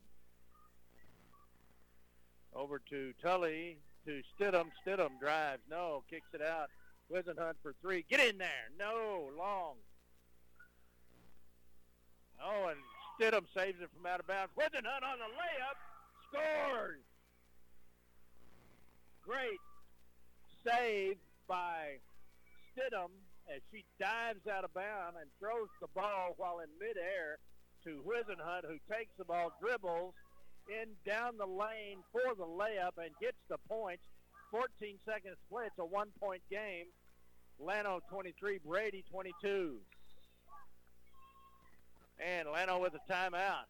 Over to Tully. To Stidham. Stidham drives. No. Kicks it out. Wisenhunt for three. Get in there. No. Long. Oh, and Stidham saves it from out of bounds. Wisenhunt on the layup. Scores. Great save by Stidham as she dives out of bounds and throws the ball while in midair to Wisenhunt, who takes the ball, dribbles in down the lane for the layup and gets the points. 14 seconds play. It's a one-point game. Llano 23, Brady 22. And Llano with a timeout.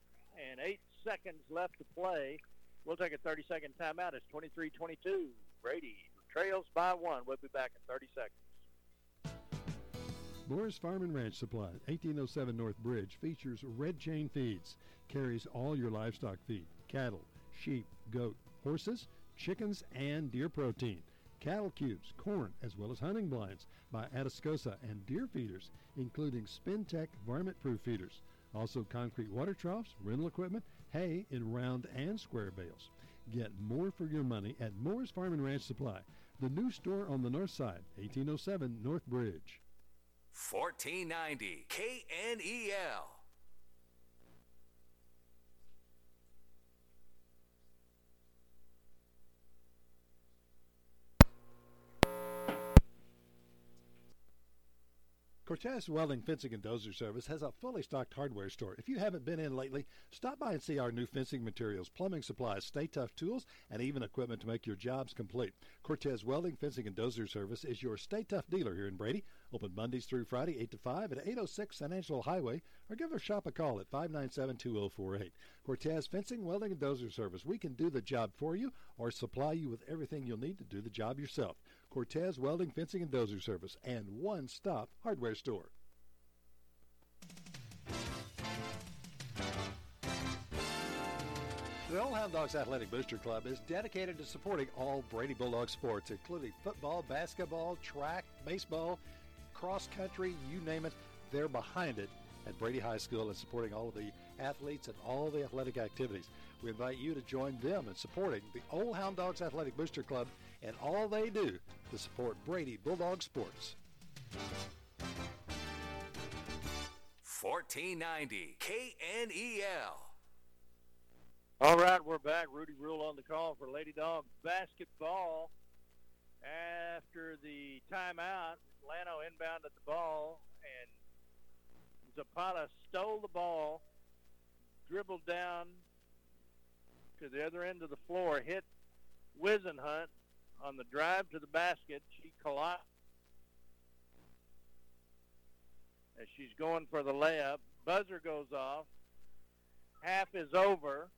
And eight seconds left to play. We'll take a 30-second timeout. It's 23-22. Brady trails by one. We'll be back in 30 seconds. Morris Farm and Ranch Supply, 1807 North Bridge, features Red Chain Feeds. Carries all your livestock feed, cattle, sheep, goat, horses, chickens, and deer protein. Cattle cubes, corn, as well as hunting blinds by Atascosa and deer feeders, including Spintech varmint-proof feeders. Also concrete water troughs, rental equipment, hay in round and square bales. Get more for your money at Moore's Farm and Ranch Supply, the new store on the north side, 1807 North Bridge. 1490 KNEL. Cortez Welding Fencing and Dozer Service has a fully stocked hardware store. If you haven't been in lately, stop by and see our new fencing materials, plumbing supplies, Stay-Tuff tools, and even equipment to make your jobs complete. Cortez Welding Fencing and Dozer Service is your Stay-Tuff dealer here in Brady. Open Mondays through Friday, 8 to 5 at 806 San Angelo Highway, or give our shop a call at 597 2048. Cortez Fencing, Welding, and Dozer Service. We can do the job for you or supply you with everything you'll need to do the job yourself. Cortez Welding, Fencing, and Dozer Service, and one stop hardware store. The Old Hound Dogs Athletic Booster Club is dedicated to supporting all Brady Bulldog sports, including football, basketball, track, baseball, cross country, you name it, they're behind it at Brady High School and supporting all of the athletes and all the athletic activities. We invite you to join them in supporting the Old Hound Dogs Athletic Booster Club and all they do to support Brady Bulldog sports. 1490 KNEL. All right, we're back. Rudy Rule on the call for Lady Dog basketball. After the timeout, Llano inbounded the ball, and Zapata stole the ball, dribbled down to the other end of the floor, hit Wisenhunt on the drive to the basket. She collapsed as she's going for the layup. Buzzer goes off. Half is over,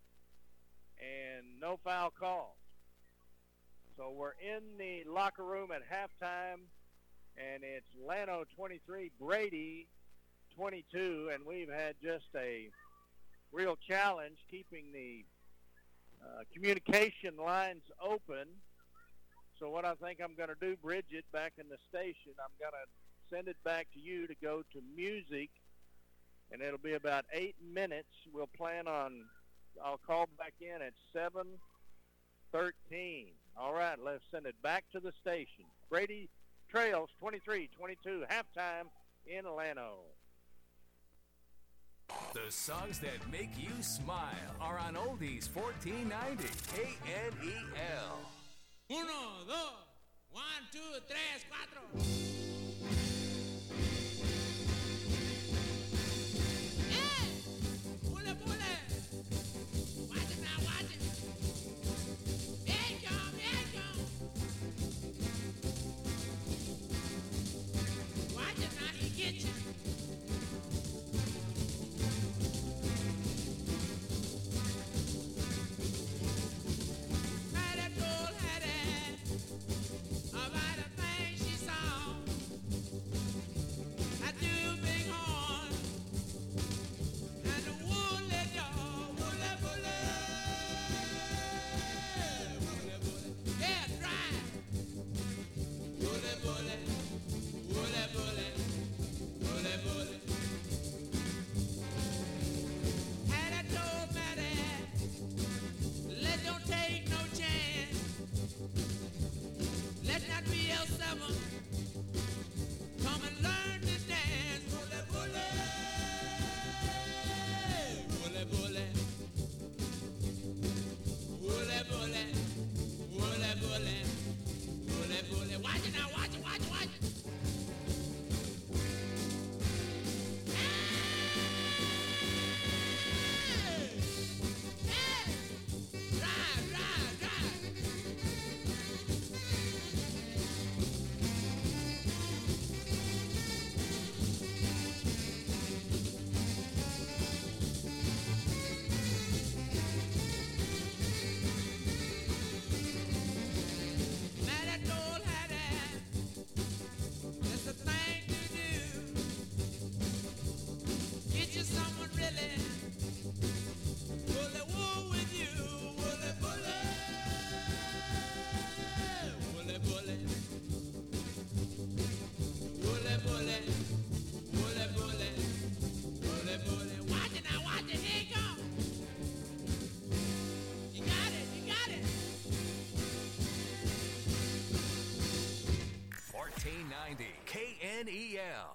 and no foul call. So we're in the locker room at halftime, and it's Llano 23, Brady 22, and we've had just a real challenge keeping the uh, communication lines open. So what I think I'm going to do, Bridget, back in the station, I'm going to send it back to you to go to music, and it'll be about eight minutes. We'll plan on, I'll call back in at 7.13. All right, let's send it back to the station. Brady Trails 23-22, halftime in Llano. The songs that make you smile are on Oldies 1490 KNEL. Uno, dos, one, two, tres, cuatro. 1490 KNEL.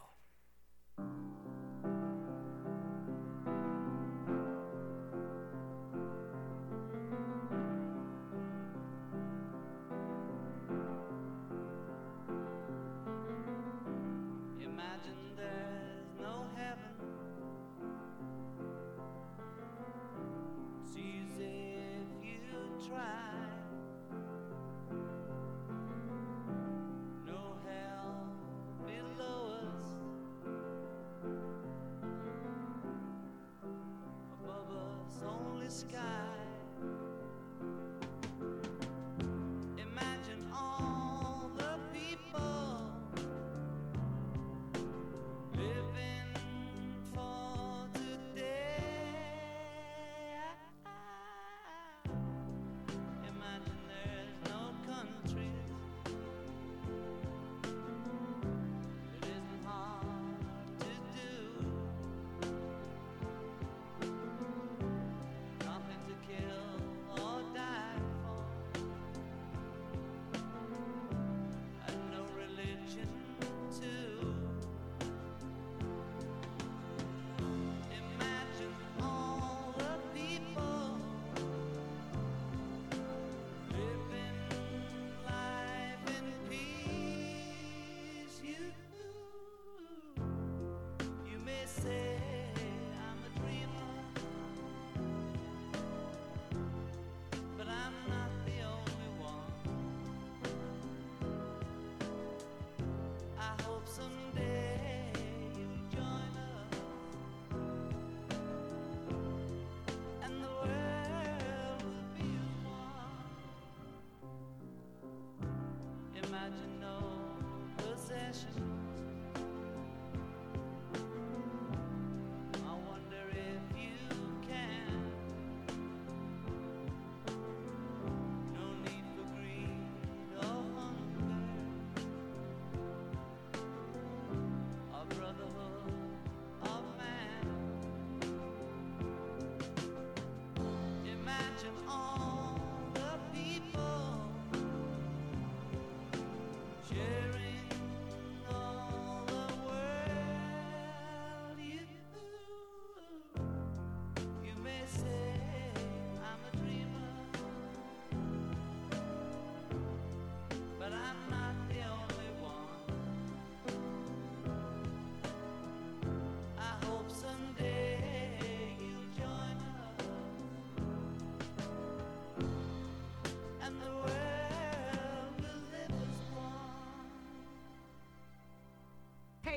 Imagine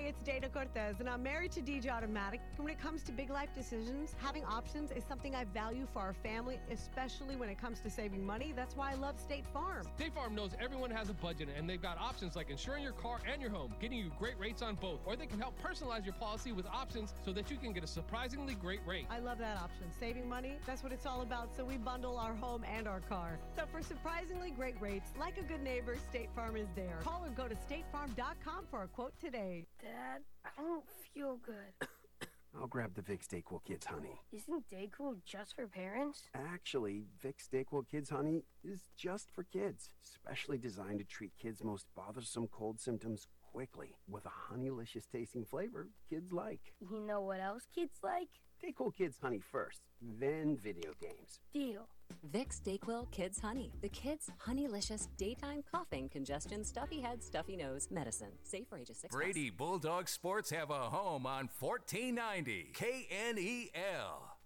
Hey, it's Dana Cortez, and I'm married to DJ Automatic. And when it comes to big life decisions, having options is something I value for our family, especially when it comes to saving money. That's why I love State Farm. State Farm knows everyone has a budget and they've got options like insuring your car and your home, getting you great rates on both, or they can help personalize your policy with options so that you can get a surprisingly great rate. I love that option. Saving money, that's what it's all about. So we bundle our home and our car. So for surprisingly great rates, like a good neighbor, State Farm is there. Call or go to statefarm.com for a quote today. Dad, I don't feel good. I'll grab the Vicks Dayquil Kids Honey. Isn't Dayquil just for parents? Actually, Vicks Dayquil Kids Honey is just for kids, specially designed to treat kids' most bothersome cold symptoms quickly with a honeylicious tasting flavor kids like. You know what else kids like? Dayquil Kids Honey first, then video games. Deal. Vicks Dayquil Kids Honey. The kids' honeylicious daytime coughing, congestion, stuffy head, stuffy nose medicine. Safe for ages 6 plus. Brady Bulldog Sports have a home on 1490 KNEL.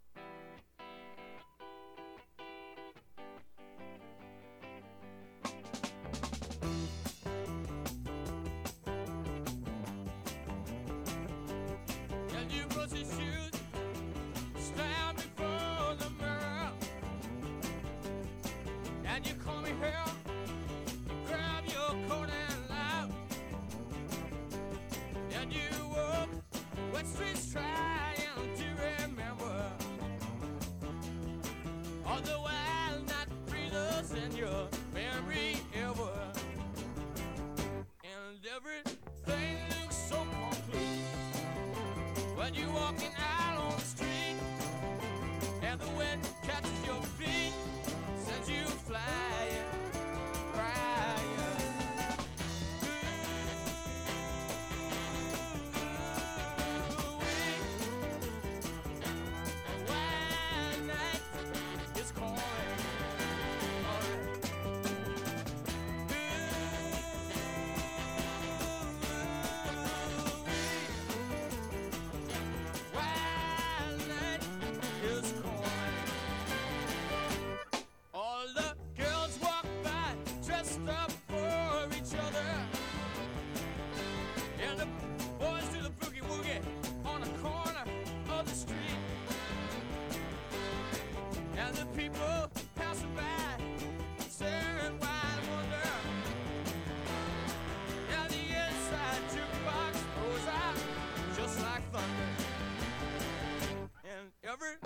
People passing by wide wonder. The inside jukebox goes just like thunder. And everything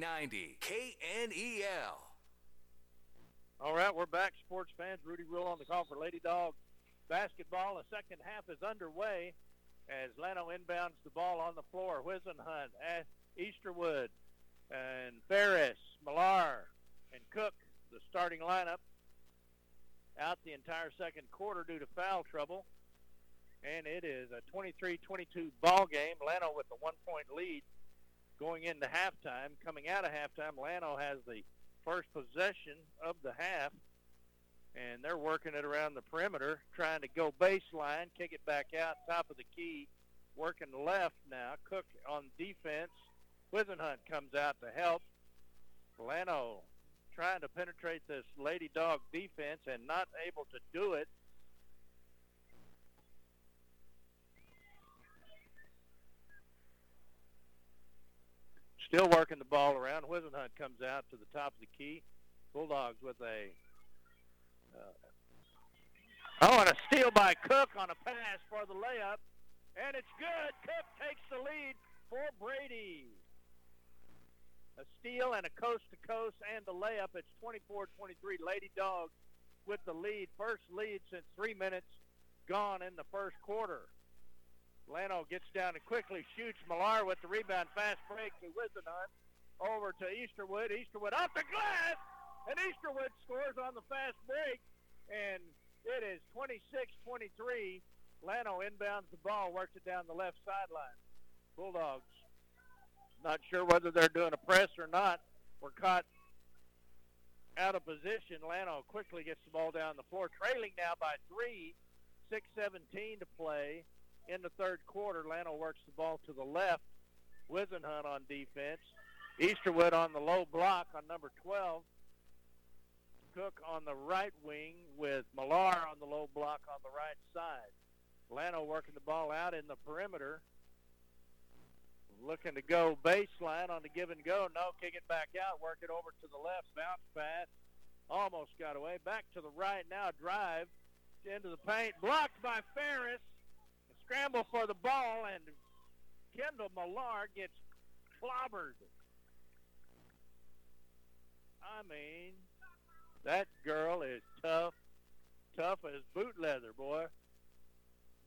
1490 KNEL. All right, we're back, sports fans. Rudy Rule on the call for Lady Dog basketball. The second half is underway as Llano inbounds the ball on the floor. Wizenhunt, uh, Easterwood, and Ferris, Millar, and Cook, the starting lineup, out the entire second quarter due to foul trouble. And it is a 23-22 ball game. Llano with the one-point lead going into halftime. Coming out of halftime, Llano has the first possession of the half, and they're working it around the perimeter, trying to go baseline, kick it back out, top of the key, working left now. Cook on defense. Wizenhunt comes out to help. Llano trying to penetrate this Lady Dog defense and not able to do it. Still working the ball around. Wizenhunt comes out to the top of the key. Bulldogs with a uh, oh, and a steal by Cook on a pass for the layup, and it's good. Cook takes the lead for Brady. A steal and a coast to coast and the layup. It's 24-23. Lady Dogs with the lead. First lead since three minutes gone in the first quarter. Llano gets down and quickly shoots. Millar with the rebound. Fast break to Wizenhunt. Over to Easterwood. Easterwood off the glass. And Easterwood scores on the fast break. And it is 26-23. Llano inbounds the ball. Works it down the left sideline. Bulldogs not sure whether they're doing a press or not. We're caught out of position. Llano quickly gets the ball down the floor, trailing now by three. 6-17 to play in the third quarter. Llano works the ball to the left. Wizenhunt on defense. Easterwood on the low block on number 12. Cook on the right wing with Millar on the low block on the right side. Llano working the ball out in the perimeter. Looking to go baseline on the give and go. No, kick it back out. Work it over to the left. Bounce pass. Almost got away. Back to the right now. Drive into the paint. Blocked by Ferris. Scramble for the ball, and Kendall Millar gets clobbered. I mean, that girl is tough, tough as boot leather, boy.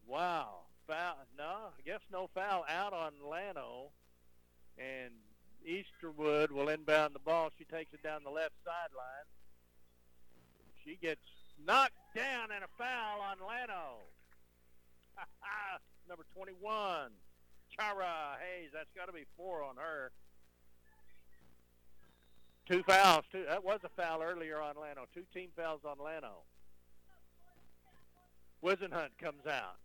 Wow. Foul? No, I guess no foul out on Llano, and Easterwood will inbound the ball. She takes it down the left sideline. She gets knocked down and a foul on Llano. Number 21, Chara Hayes. That's got to be four on her. Two fouls. Two. That was a foul earlier on Llano. Two team fouls on Llano. Wizenhunt comes out.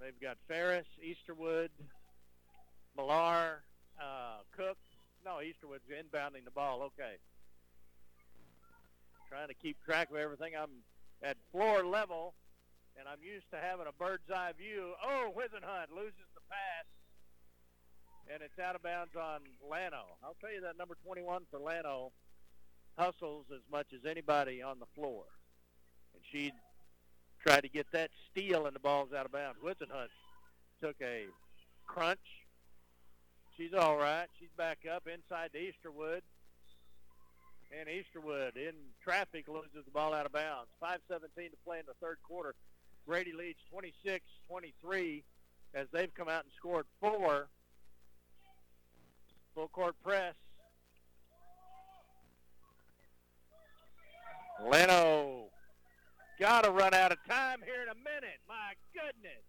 They've got Ferris, Easterwood, Millar, uh, Cook. No, Easterwood's inbounding the ball. Okay. Trying to keep track of everything. I'm at floor level, and I'm used to having a bird's eye view. Oh, Wizenhunt loses the pass, and it's out of bounds on Llano. I'll tell you that number 21 for Llano hustles as much as anybody on the floor. And she tried to get that steal, and the ball's out of bounds. Wizenhunt took a crunch. She's all right. She's back up inside to Easterwood. And Easterwood in traffic loses the ball out of bounds. 5.17 to play in the third quarter. Brady leads 26-23 as they've come out and scored four. Full court press. Llano got to run out of time here in a minute. My goodness.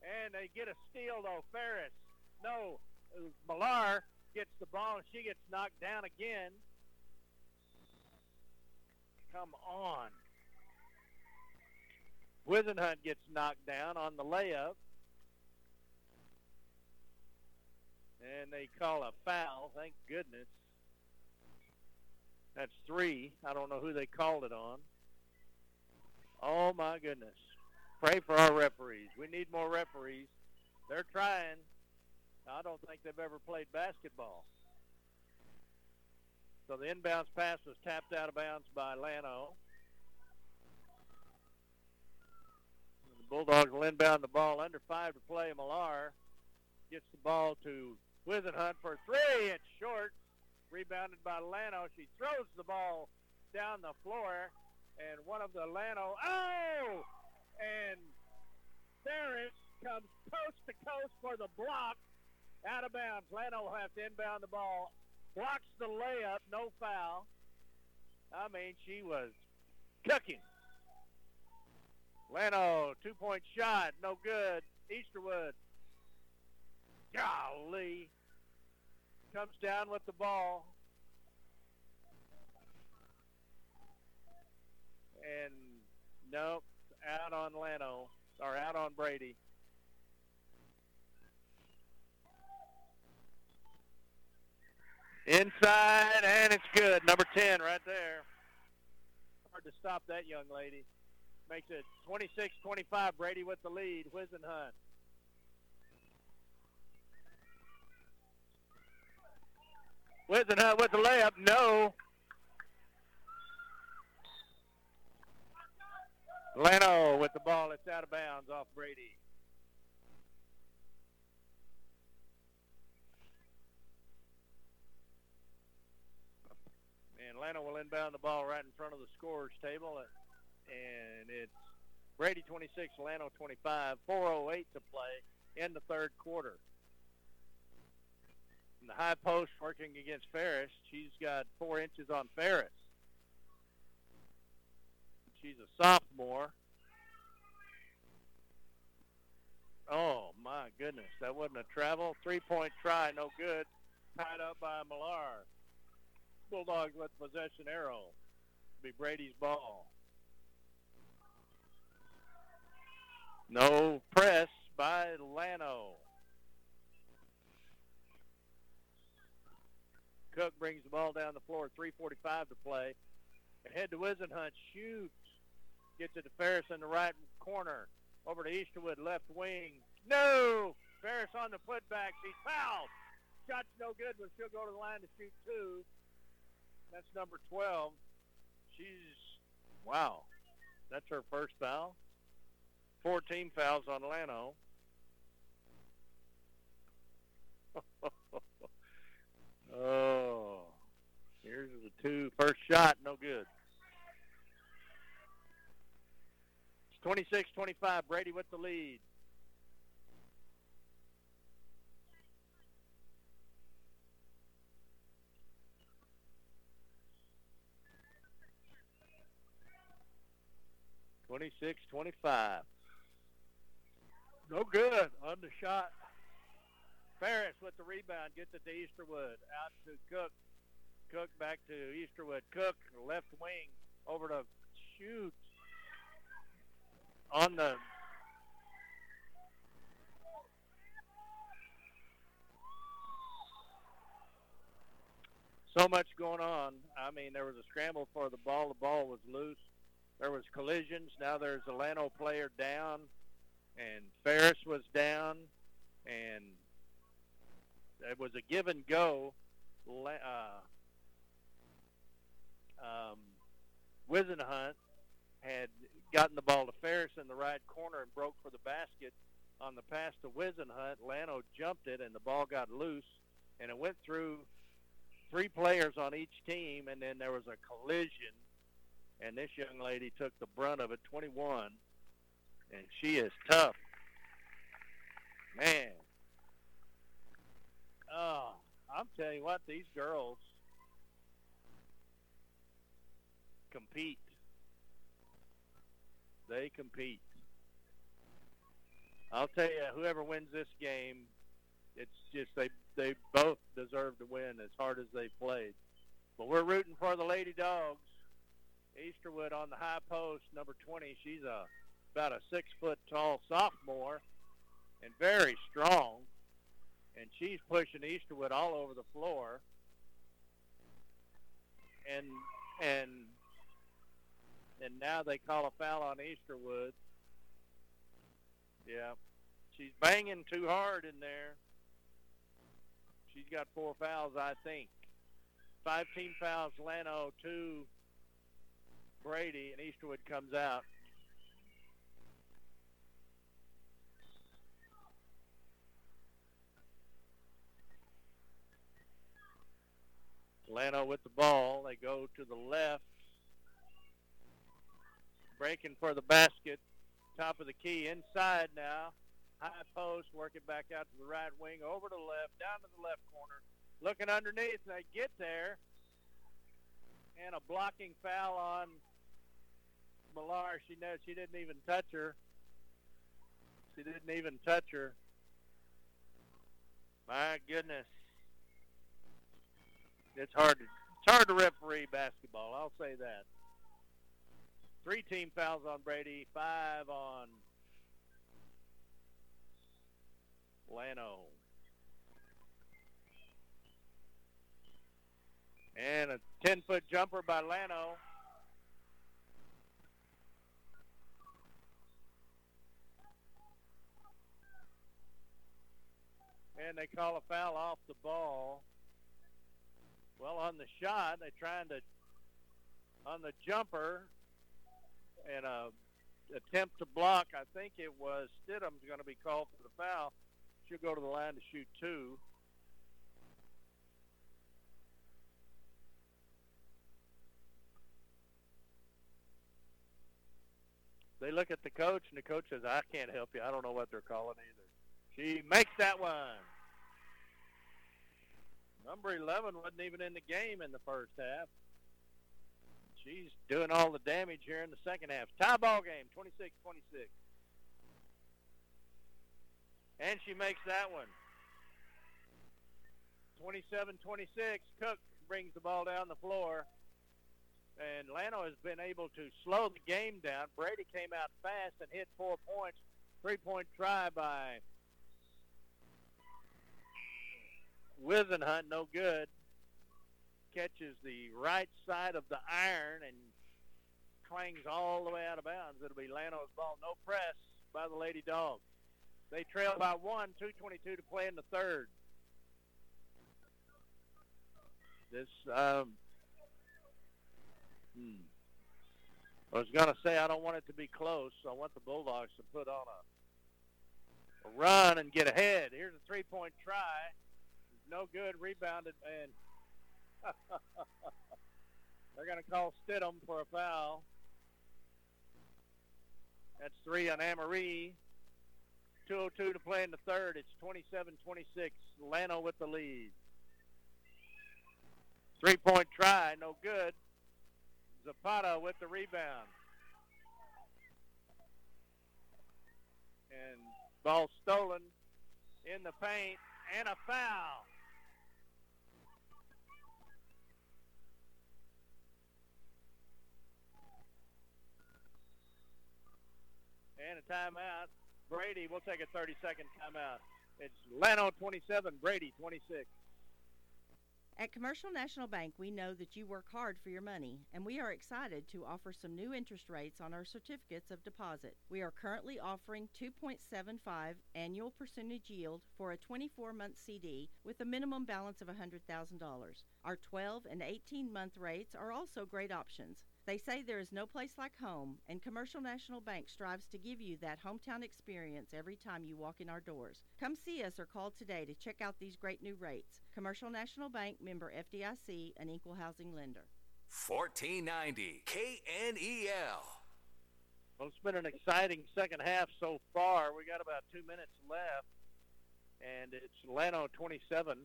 And they get a steal, though. Ferris, no, Millar gets the ball, and she gets knocked down again. Come on. Wizenhunt gets knocked down on the layup. And they call a foul, thank goodness. That's three. I don't know who they called it on. Oh, my goodness. Pray for our referees. We need more referees. They're trying. I don't think they've ever played basketball. So the inbounds pass was tapped out of bounds by Llano. Bulldogs will inbound the ball under five to play. Millar gets the ball to Wizenhunt for three. It's short. Rebounded by Llano. She throws the ball down the floor. And one of the Llano, oh! And Ferris comes coast to coast for the block. Out of bounds. Llano will have to inbound the ball blocks the layup, no foul. I mean, she was cooking. Llano, two-point shot, no good. Easterwood, golly, comes down with the ball. And nope, out on Llano, or out on Brady. Inside, and it's good. Number 10 right there. Hard to stop that young lady. Makes it 26-25. Brady with the lead. Wizenhunt. Wizenhunt with the layup. No. Llano with the ball. It's out of bounds off Brady. And Llano will inbound the ball right in front of the scorer's table. And it's Brady 26, Llano 25, 4.08 to play in the third quarter. The high post working against Ferris. She's got four inches on Ferris. She's a sophomore. Oh, my goodness. That wasn't a travel. Three-point try, no good. Tied up by Millar. Bulldogs with possession arrow. Be Brady's ball. No press by Llano. Cook brings the ball down the floor. 3:45 to play. Ahead to Wizenhunt. Shoots. Gets it to Ferris in the right corner. Over to Easterwood, left wing. No! Ferris on the putback. She's fouled. Shot's no good, but she'll go to the line to shoot two. That's number 12. She's, wow. That's her first foul. 14 fouls on Llano. oh, here's the two. First shot, no good. It's 26-25. Brady with the lead. Twenty-six, twenty-five. No good on the shot. Ferris with the rebound gets it to Easterwood. Out to Cook. Cook back to Easterwood. Cook left wing over to shoot on the so much going on. I mean, there was a scramble for the ball. The ball was loose. There was collisions. Now there's a Llano player down, and Ferris was down, and it was a give and go. Uh, um, Wizenhunt had gotten the ball to Ferris in the right corner and broke for the basket on the pass to Wizenhunt. Llano jumped it, and the ball got loose, and it went through three players on each team, and then there was a collision, and this young lady took the brunt of it, 21, and she is tough. Man. Oh, I'm telling you what, these girls compete. They compete. I'll tell you, whoever wins this game, it's just they they both deserve to win as hard as they played. But we're rooting for the Lady Dogs. Easterwood on the high post, number 20. She's a about a six foot tall sophomore and very strong. And she's pushing Easterwood all over the floor. And and and now they call a foul on Easterwood. Yeah, she's banging too hard in there. She's got four fouls, I think. Five team fouls, Llano, two Brady, and Easterwood comes out. Llano with the ball. They go to the left. Breaking for the basket. Top of the key. Inside now. High post. Working back out to the right wing. Over to the left. Down to the left corner. Looking underneath. They get there. And a blocking foul on Millar. She knows she didn't even touch her. She didn't even touch her. My goodness. It's hard to it's hard to referee basketball. I'll say that. Three team fouls on Brady, five on Llano. And a 10 foot jumper by Llano. And they call a foul off the ball. Well, on the shot, they're trying to, on the jumper, and a attempt to block. I think it was Stidham's going to be called for the foul. She'll go to the line to shoot two. They look at the coach, and the coach says, I can't help you. I don't know what they're calling either. She makes that one. Number 11 wasn't even in the game in the first half. She's doing all the damage here in the second half. Tie ball game, 26-26. And she makes that one. 27-26. Cook brings the ball down the floor. And Llano has been able to slow the game down. Brady came out fast and hit four points. Three-point try by Wizenhunt, no good. Catches the right side of the iron and clangs all the way out of bounds. It'll be Llano's ball. No press by the Lady Dogs. They trail by one, 2.22 to play in the third. This, um, hmm. I was going to say I don't want it to be close. So I want the Bulldogs to put on a, a run and get ahead. Here's a three-point try. No good. Rebounded, and they're going to call Stidham for a foul. That's three on Amory. 2.02 to play in the third. It's 27-26. Llano with the lead. Three-point try, no good. Zapata with the rebound. And ball stolen in the paint and a foul. And a timeout. Brady, we'll take a 30-second timeout. It's Llano 27, Brady 26. At Commercial National Bank, we know that you work hard for your money, and we are excited to offer some new interest rates on our certificates of deposit. We are currently offering 2.75 annual percentage yield for a 24 month CD with a minimum balance of $100,000. Our 12 and 18 month rates are also great options. They say there is no place like home, and Commercial National Bank strives to give you that hometown experience every time you walk in our doors. Come see us or call today to check out these great new rates. Commercial National Bank member FDIC, an equal housing lender. 1490 KNEL. Well, it's been an exciting second half so far. We got about two minutes left, and it's Llano 27,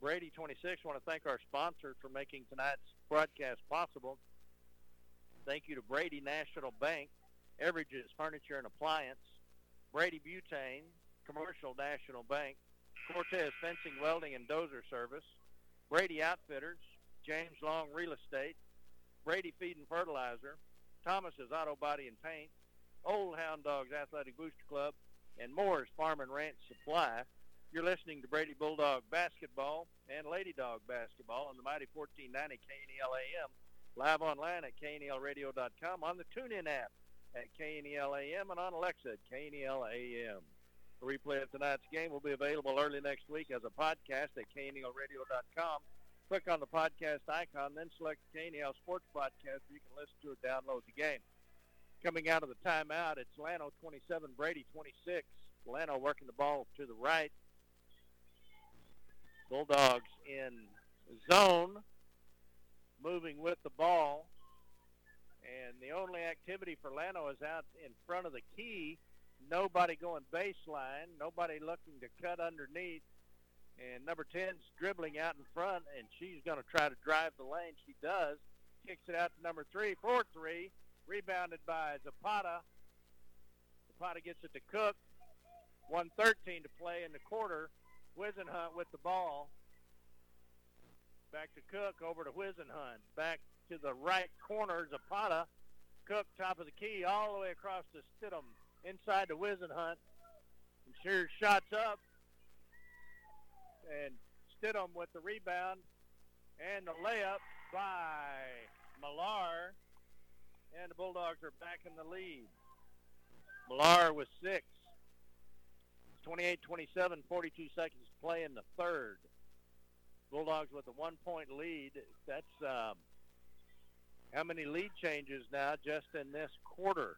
Brady 26. I want to thank our sponsor for making tonight's broadcast possible. Thank you to Brady National Bank, Everages Furniture and Appliance, Brady Butane, Commercial National Bank, Cortez Fencing, Welding, and Dozer Service, Brady Outfitters, James Long Real Estate, Brady Feed and Fertilizer, Thomas's Auto Body and Paint, Old Hound Dogs Athletic Booster Club, and Moore's Farm and Ranch Supply. You're listening to Brady Bulldog Basketball and Lady Dog Basketball on the Mighty 1490 KNEL AM live online at knelradio.com, on the TuneIn app at KNEL-AM, and on Alexa at KNEL-AM. A replay of tonight's game will be available early next week as a podcast at knelradio.com. Click on the podcast icon, then select KNEL Sports Podcast. You can listen to or download the game. Coming out of the timeout, it's Llano 27, Brady 26. Llano working the ball to the right. Bulldogs in zone moving with the ball. And the only activity for Llano is out in front of the key. Nobody going baseline. Nobody looking to cut underneath. And number 10's dribbling out in front, and she's going to try to drive the lane. She does. Kicks it out to number 3, 4-3. Rebounded by Zapata. Zapata gets it to Cook. 113 to play in the quarter. Wizenhunt with the ball. Back to Cook, over to Wizenhunt. Back to the right corner, Zapata. Cook, top of the key, all the way across to Stidham, inside to Wizenhunt. And Shears shots up. And Stidham with the rebound and the layup by Millar. And the Bulldogs are back in the lead. Millar with six. 28-27, 42 seconds to play in the third. Bulldogs with a one-point lead. That's um, how many lead changes now just in this quarter?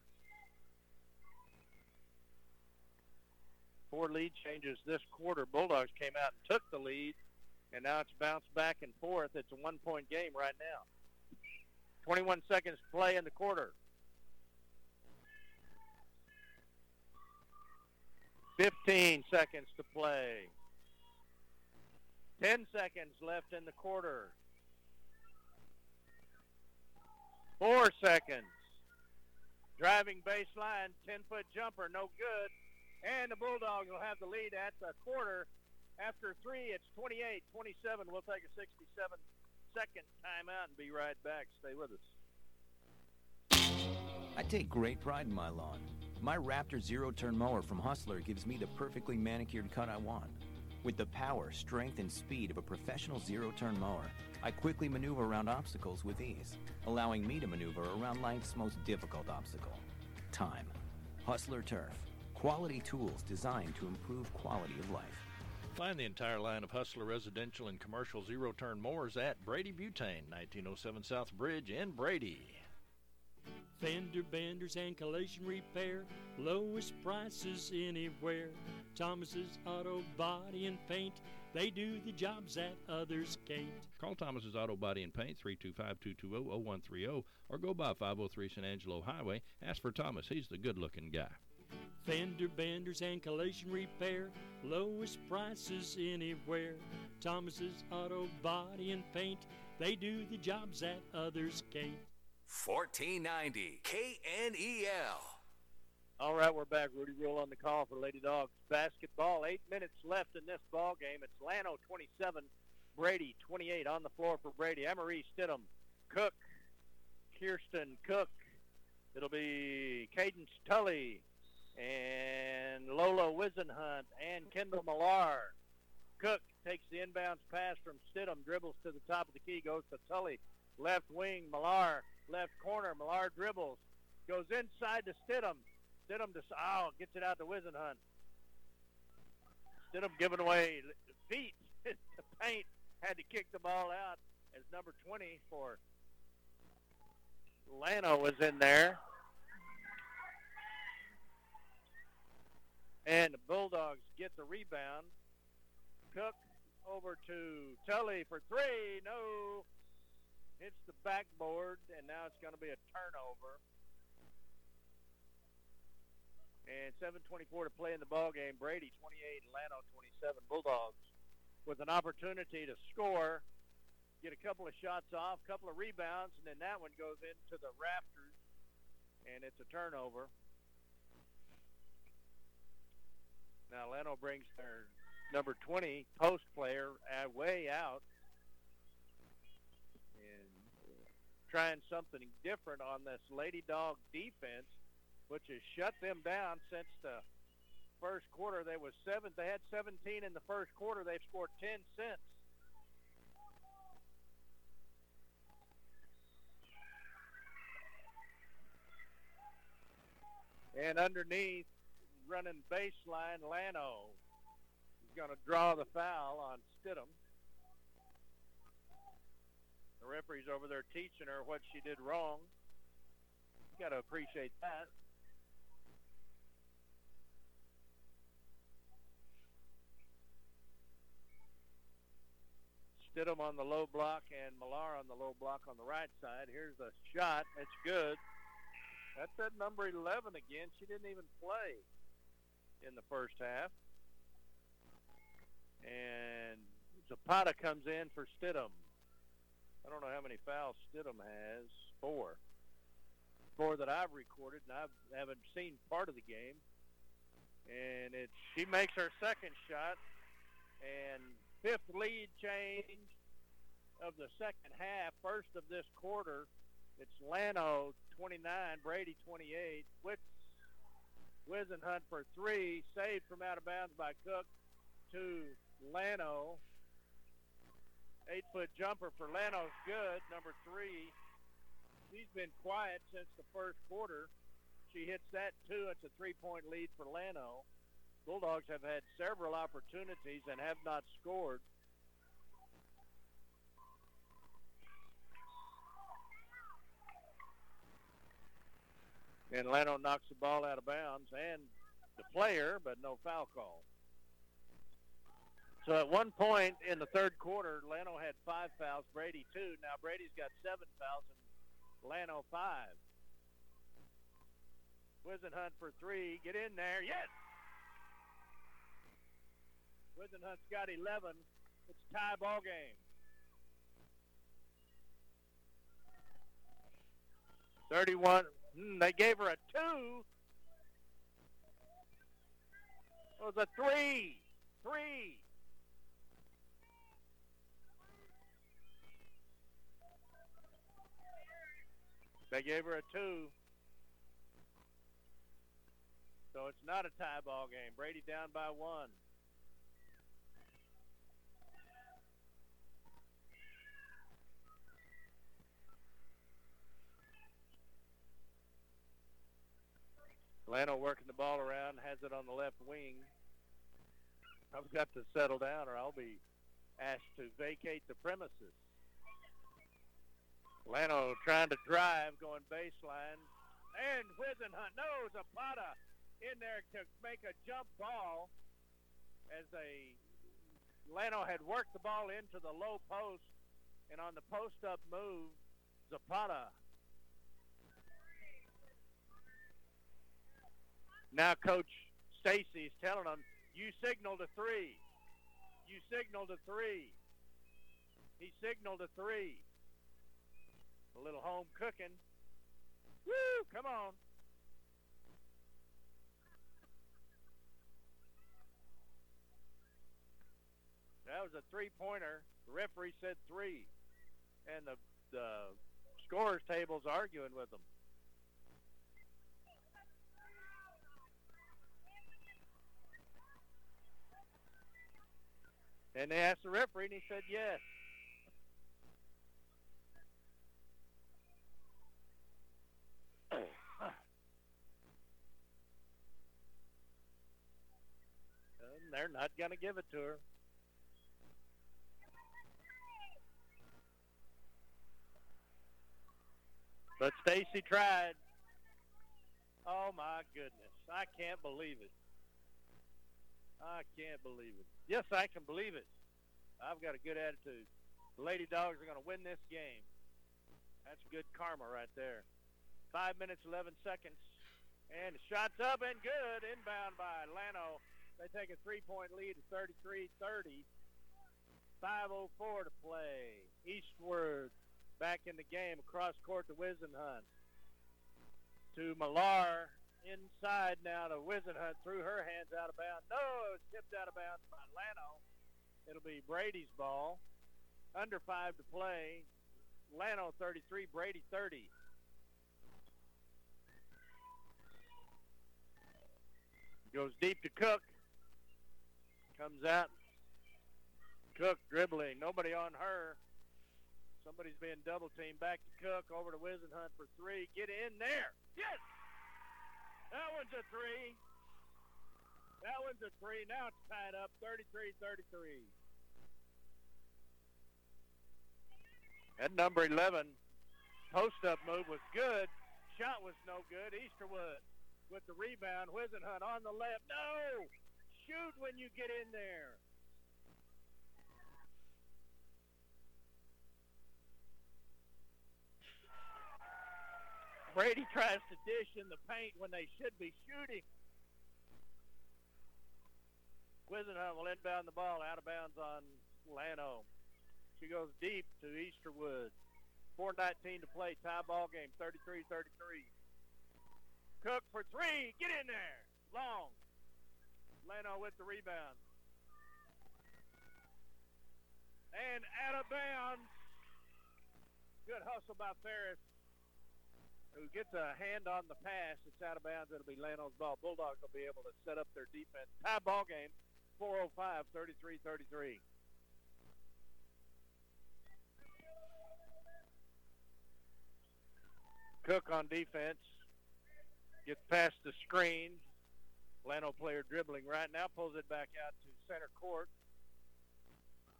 Four lead changes this quarter. Bulldogs came out and took the lead, and now it's bounced back and forth. It's a one-point game right now. 21 seconds to play in the quarter. 15 seconds to play. 10 seconds left in the quarter. Four seconds. Driving baseline, 10-foot jumper, no good. And the Bulldogs will have the lead at the quarter. After three, it's 28-27. We'll take a 67-second timeout and be right back. Stay with us. I take great pride in my lawn. My Raptor zero turn mower from Hustler gives me the perfectly manicured cut I want. With the power, strength, and speed of a professional zero turn mower, I quickly maneuver around obstacles with ease, allowing me to maneuver around life's most difficult obstacle time. Hustler Turf. Quality tools designed to improve quality of life. Find the entire line of Hustler residential and commercial zero turn mowers at Brady Butane, 1907 South Bridge in Brady. Fender benders and collision repair, lowest prices anywhere. Thomas's Auto Body and Paint, they do the jobs that others can't. Call Thomas's Auto Body and Paint 325-220-0130 or go by 503 San Angelo Highway. Ask for Thomas. He's the good-looking guy. Fender benders and collision repair, lowest prices anywhere. Thomas's Auto Body and Paint, they do the jobs that others can't. 1490 KNEL. All right, we're back. Rudy Rule on the call for Lady Dogs basketball. Eight minutes left in this ball game. It's Llano 27, Brady 28 on the floor for Brady. Emery Stidham, Cook, Kirsten Cook. It'll be Cadence Tully and Lola Wizenhunt and Kendall Millar. Cook takes the inbounds pass from Stidham, dribbles to the top of the key, goes to Tully. Left wing, Millar. Left corner, Millar dribbles. Goes inside to Stidham. Stidham to, oh, gets it out to Wizenhunt. Stidham giving away feet. the paint had to kick the ball out as number 20 for Llano was in there. And the Bulldogs get the rebound. Cook over to Tully for three. No. Hits the backboard, and now it's going to be a turnover. And 7.24 to play in the ball game. Brady 28, Llano 27. Bulldogs with an opportunity to score, get a couple of shots off, couple of rebounds, and then that one goes into the rafters, and it's a turnover. Now Llano brings their number 20 post player uh, way out and trying something different on this Lady Dog defense, which has shut them down since the first quarter. They was seven. They had 17 in the first quarter. They've scored 10 since. And underneath, running baseline, Llano is going to draw the foul on Stidham. The referee's over there teaching her what she did wrong. You got to appreciate that. Stidham on the low block and Millar on the low block on the right side. Here's the shot. It's good. That's that number 11 again. She didn't even play in the first half. And Zapata comes in for Stidham. I don't know how many fouls Stidham has. Four. Four that I've recorded, and I haven't seen part of the game. And it's she makes her second shot, and fifth lead change of the second half, first of this quarter. It's Llano 29, Brady 28. Witz, Wizenhunt for three, saved from out of bounds by Cook to Llano. Eight-foot jumper for Llano's good, number three. She's been quiet since the first quarter. She hits that too. It's a three-point lead for Llano. Bulldogs have had several opportunities and have not scored. And Llano knocks the ball out of bounds and the player, but no foul call. So at one point in the third quarter, Llano had five fouls, Brady two. Now Brady's got seven fouls and Llano five. Wizenhunt for three. Get in there. Yes! Wizenhunt's got 11. It's a tie ball game. 31. Hmm, they gave her a two. It was a three. Three. They gave her a two. So it's not a tie ball game. Brady down by one. Llano working the ball around, has it on the left wing. I've got to settle down or I'll be asked to vacate the premises. Llano trying to drive, going baseline. And Wizenhunt knows Zapata in there to make a jump ball as a Llano had worked the ball into the low post and on the post up move, Zapata Now Coach Stacy is telling them, you signaled a three. You signaled a three. He signaled a three. A little home cooking. Woo! Come on. That was a three-pointer. The referee said three, and the the scorers table's arguing with them. And they asked the referee, and he said yes. And they're not going to give it to her. But Stacy tried. Oh my goodness. I can't believe it. I can't believe it. Yes, I can believe it. I've got a good attitude. The Lady Dogs are going to win this game. That's good karma right there. Five minutes, 11 seconds. And the shot's up and good. Inbound by Llano. They take a three-point lead at 33-30. 5.04 to play. Eastward back in the game across court to Wizenhunt. To Millar inside now to Wizenhunt. Threw her hands out of bounds. No, it was tipped out of bounds by Llano. It'll be Brady's ball. Under five to play. Llano 33, Brady 30. Goes deep to Cook. Comes out. Cook dribbling. Nobody on her. Somebody's being double teamed. Back to Cook. Over to Wizenhunt for three. Get in there. Yes! That one's a three. That one's a three. Now it's tied up 33-33. At number 11, post-up move was good. Shot was no good. Easterwood with the rebound. Wizenhunt on the left. No! Shoot when you get in there. Brady tries to dish in the paint when they should be shooting. Wizenhunt will inbound the ball out of bounds on Llano. She goes deep to Easterwood. 4.19 to play. Tie ball game. 33-33. Cook for three. Get in there. Long. Llano with the rebound. And out of bounds. Good hustle by Ferris who gets a hand on the pass. It's out of bounds. It'll be Llano's ball. Bulldogs will be able to set up their defense. Tie ball game, 405, 33-33. Cook on defense. Gets past the screen. Llano player dribbling right now. Pulls it back out to center court.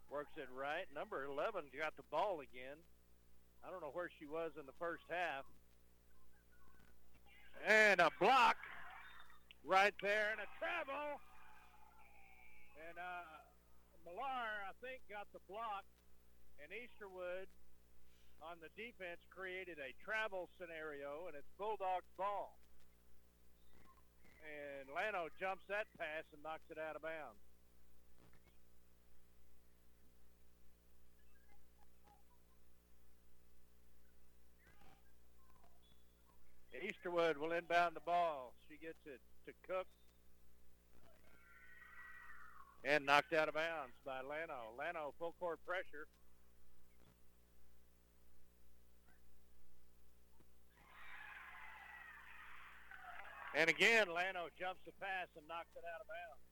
Works it right. Number 11 got the ball again. I don't know where she was in the first half. And a block right there and a travel. And uh, Millar, I think, got the block. And Easterwood on the defense created a travel scenario, and it's Bulldogs ball. And Llano jumps that pass and knocks it out of bounds. Easterwood will inbound the ball. She gets it to Cook. And knocked out of bounds by Llano. Llano full court pressure. And again, Llano jumps the pass and knocks it out of bounds.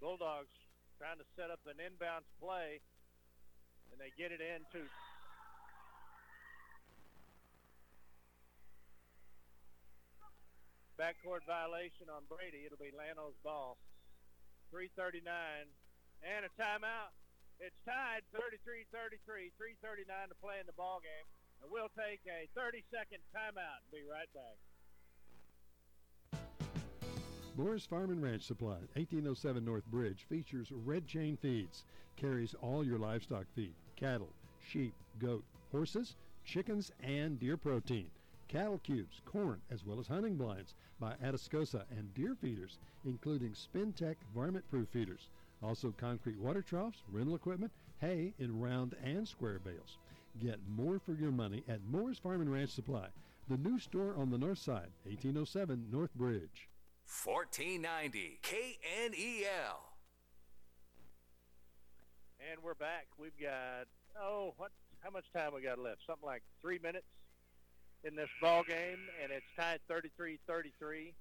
Bulldogs trying to set up an inbounds play, and they get it into backcourt violation on Brady. It'll be Llano's ball. 339 and a timeout. It's tied 33-33, 339 to play in the ball game. And we'll take a 30-second timeout and be right back. Moore's Farm and Ranch Supply, 1807 North Bridge, features Red Chain Feeds. Carries all your livestock feed, cattle, sheep, goat, horses, chickens, and deer protein. Cattle cubes, corn, as well as hunting blinds by Atascosa and deer feeders, including Spintech varmint-proof feeders. Also concrete water troughs, rental equipment, hay in round and square bales. Get more for your money at Moore's Farm and Ranch Supply, the new store on the north side, 1807 North Bridge. 1490 KNEL. And we're back. We've got oh, what? How much time we got left? Something like three minutes in this ball game, and it's tied 33-33.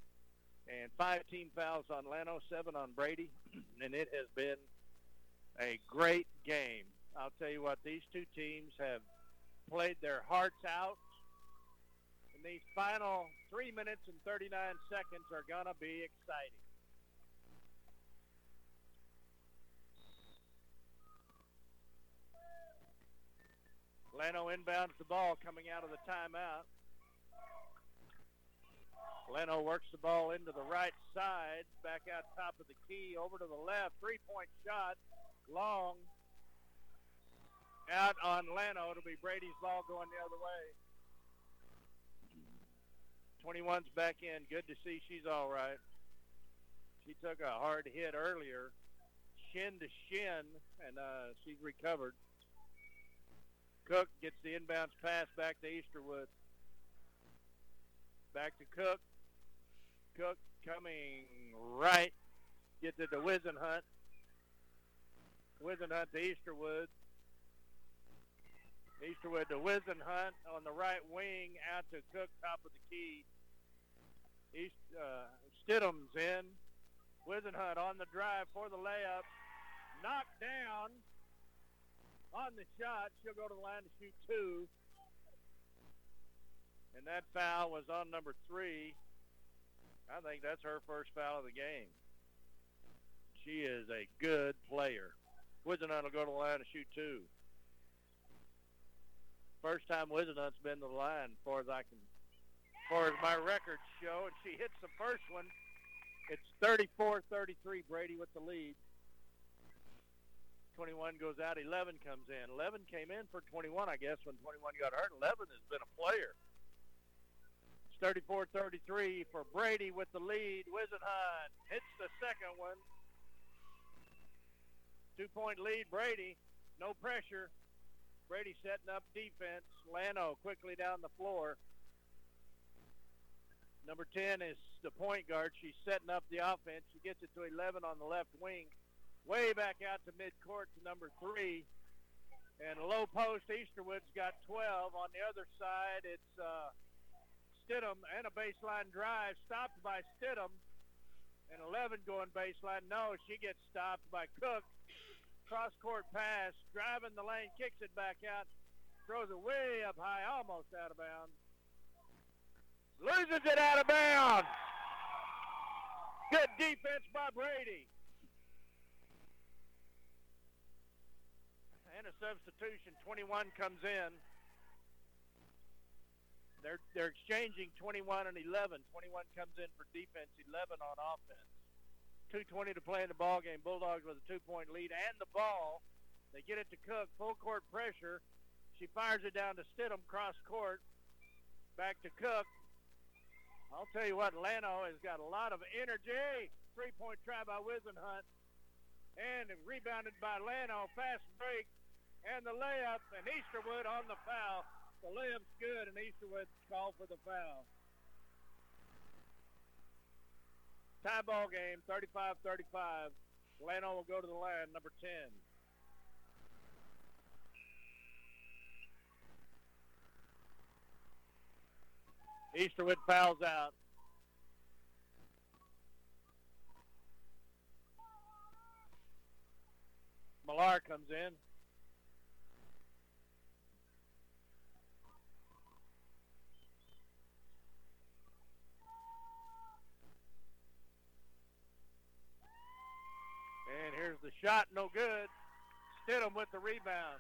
And five team fouls on Llano, seven on Brady, and it has been a great game. I'll tell you what, these two teams have played their hearts out. And these final three minutes and 39 seconds are going to be exciting. Llano inbounds the ball coming out of the timeout. Llano works the ball into the right side, back out top of the key, over to the left. Three-point shot, long. Out on Llano. It'll be Brady's ball going the other way. 21's back in. Good to see she's all right. She took a hard hit earlier, shin to shin, and uh, she's recovered. Cook gets the inbounds pass back to Easterwood. Back to Cook. Cook coming right. Gets it to Wizenhunt. Wizenhunt to Easterwood. Easterwood to Wizenhunt on the right wing out to Cook, top of the key. East, uh, Stidham's in. Wizenhunt on the drive for the layup. Knocked down on the shot. She'll go to the line to shoot two. And that foul was on number three. I think that's her first foul of the game. She is a good player. Wizenhunt will go to the line to shoot two. First time Wizenhunt's been to the line, as far as I can, as far as my records show, and she hits the first one. It's 34-33, Brady with the lead. 21 goes out, 11 comes in. 11 came in for 21, I guess, when 21 got hurt. 11 has been a player. It's 34-33 for Brady with the lead. Wizenhunt hits the second one. Two-point lead, Brady. No pressure. Brady setting up defense. Llano quickly down the floor. Number 10 is the point guard. She's setting up the offense. She gets it to 11 on the left wing. Way back out to midcourt to number three. And low post, Easterwood's got 12. On the other side, it's uh, Stidham and a baseline drive stopped by Stidham. And 11 going baseline. No, she gets stopped by Cook. Cross court pass, driving the lane, kicks it back out, throws it way up high, almost out of bounds. Loses it out of bounds. Good defense by Brady. And a substitution. 21 comes in. They're they're exchanging 21 and 11. 21 comes in for defense, 11 on offense. 2.20 to play in the ball game. Bulldogs with a two-point lead and the ball. They get it to Cook. Full court pressure. She fires it down to Stidham, cross court. Back to Cook. I'll tell you what, Llano has got a lot of energy. Three-point try by Wizenhunt. And rebounded by Llano. Fast break. And the layup. And Easterwood on the foul. The layup's good, and Easterwood's called for the foul. Tie ball game, 35-35. Llano will go to the line, number 10. Easterwood fouls out. Millar comes in. And here's the shot, no good. Stidham with the rebound.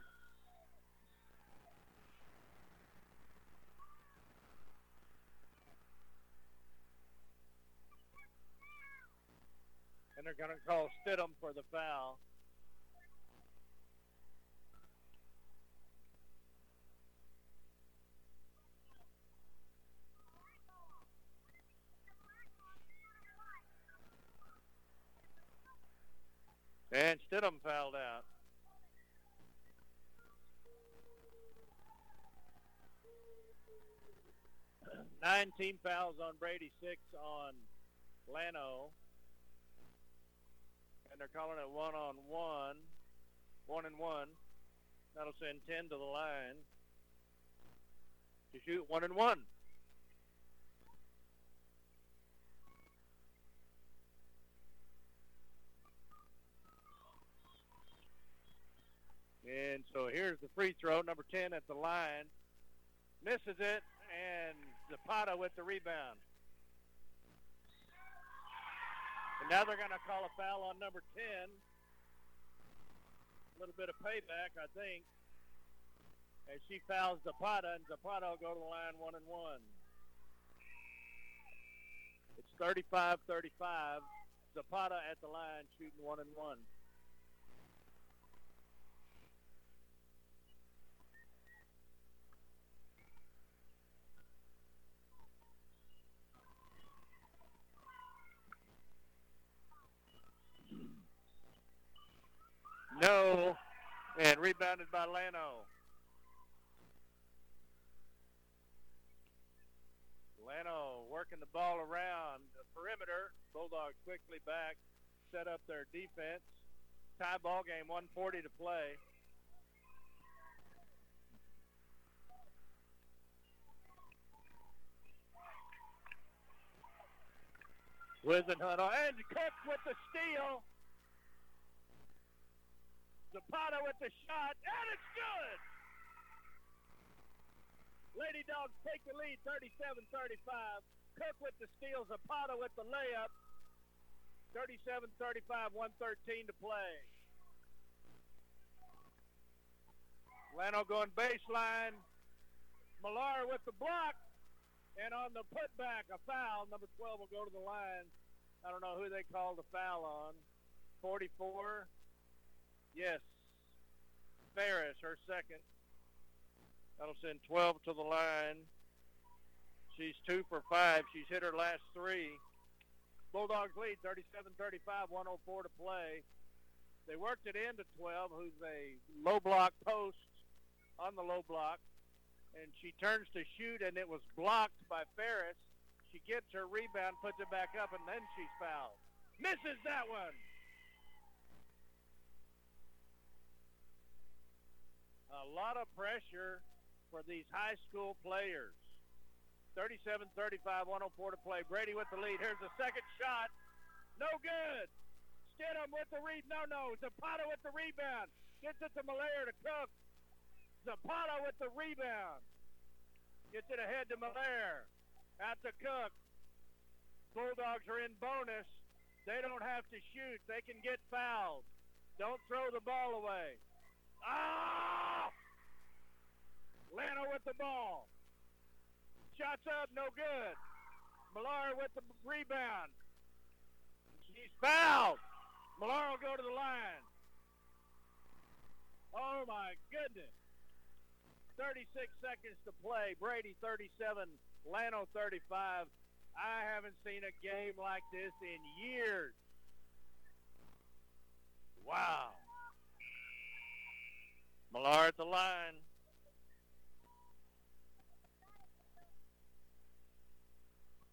And they're going to call Stidham for the foul. And Stidham fouled out. Nine team fouls on Brady, six on Llano. And they're calling it one on one. One and one. That'll send 10 to the line to shoot one and one. And so here's the free throw, number 10 at the line. Misses it, and Zapata with the rebound. And now they're going to call a foul on number 10. A little bit of payback, I think. As she fouls Zapata, and Zapata will go to the line one and one. It's 35-35. Zapata at the line shooting one and one. No, and rebounded by Llano. Llano working the ball around the perimeter. Bulldogs quickly back, set up their defense. Tie ball game, 140 to play. Wizenhunt oh, and Cook with the steal. Zapata with the shot, and it's good. Lady Dogs take the lead 37-35. Cook with the steal, Zapata with the layup. 37-35, 113 to play. Llano going baseline. Millar with the block. And on the putback, a foul. Number 12 will go to the line. I don't know who they called the foul on. 44. Yes. Ferris, her second. That'll send 12 to the line. She's two for five. She's hit her last three. Bulldogs lead 37-35, 104 to play. They worked it into 12, who's a low block post on the low block. And she turns to shoot, and it was blocked by Ferris. She gets her rebound, puts it back up, and then she's fouled. Misses that one. A lot of pressure for these high school players. 37-35, 104 to play. Brady with the lead. Here's the second shot. No good. Stidham with the read. No, no. Zapata with the rebound. Gets it to Malayer to Cook. Zapata with the rebound. Gets it ahead to Malayer. Out to Cook. Bulldogs are in bonus. They don't have to shoot. They can get fouled. Don't throw the ball away. Ah! Llano with the ball. Shots up, no good. Millar with the rebound. She's fouled. Millar will go to the line. Oh my goodness. 36 seconds to play. Brady 37, Llano 35. I haven't seen a game like this in years. Wow. Millar at the line.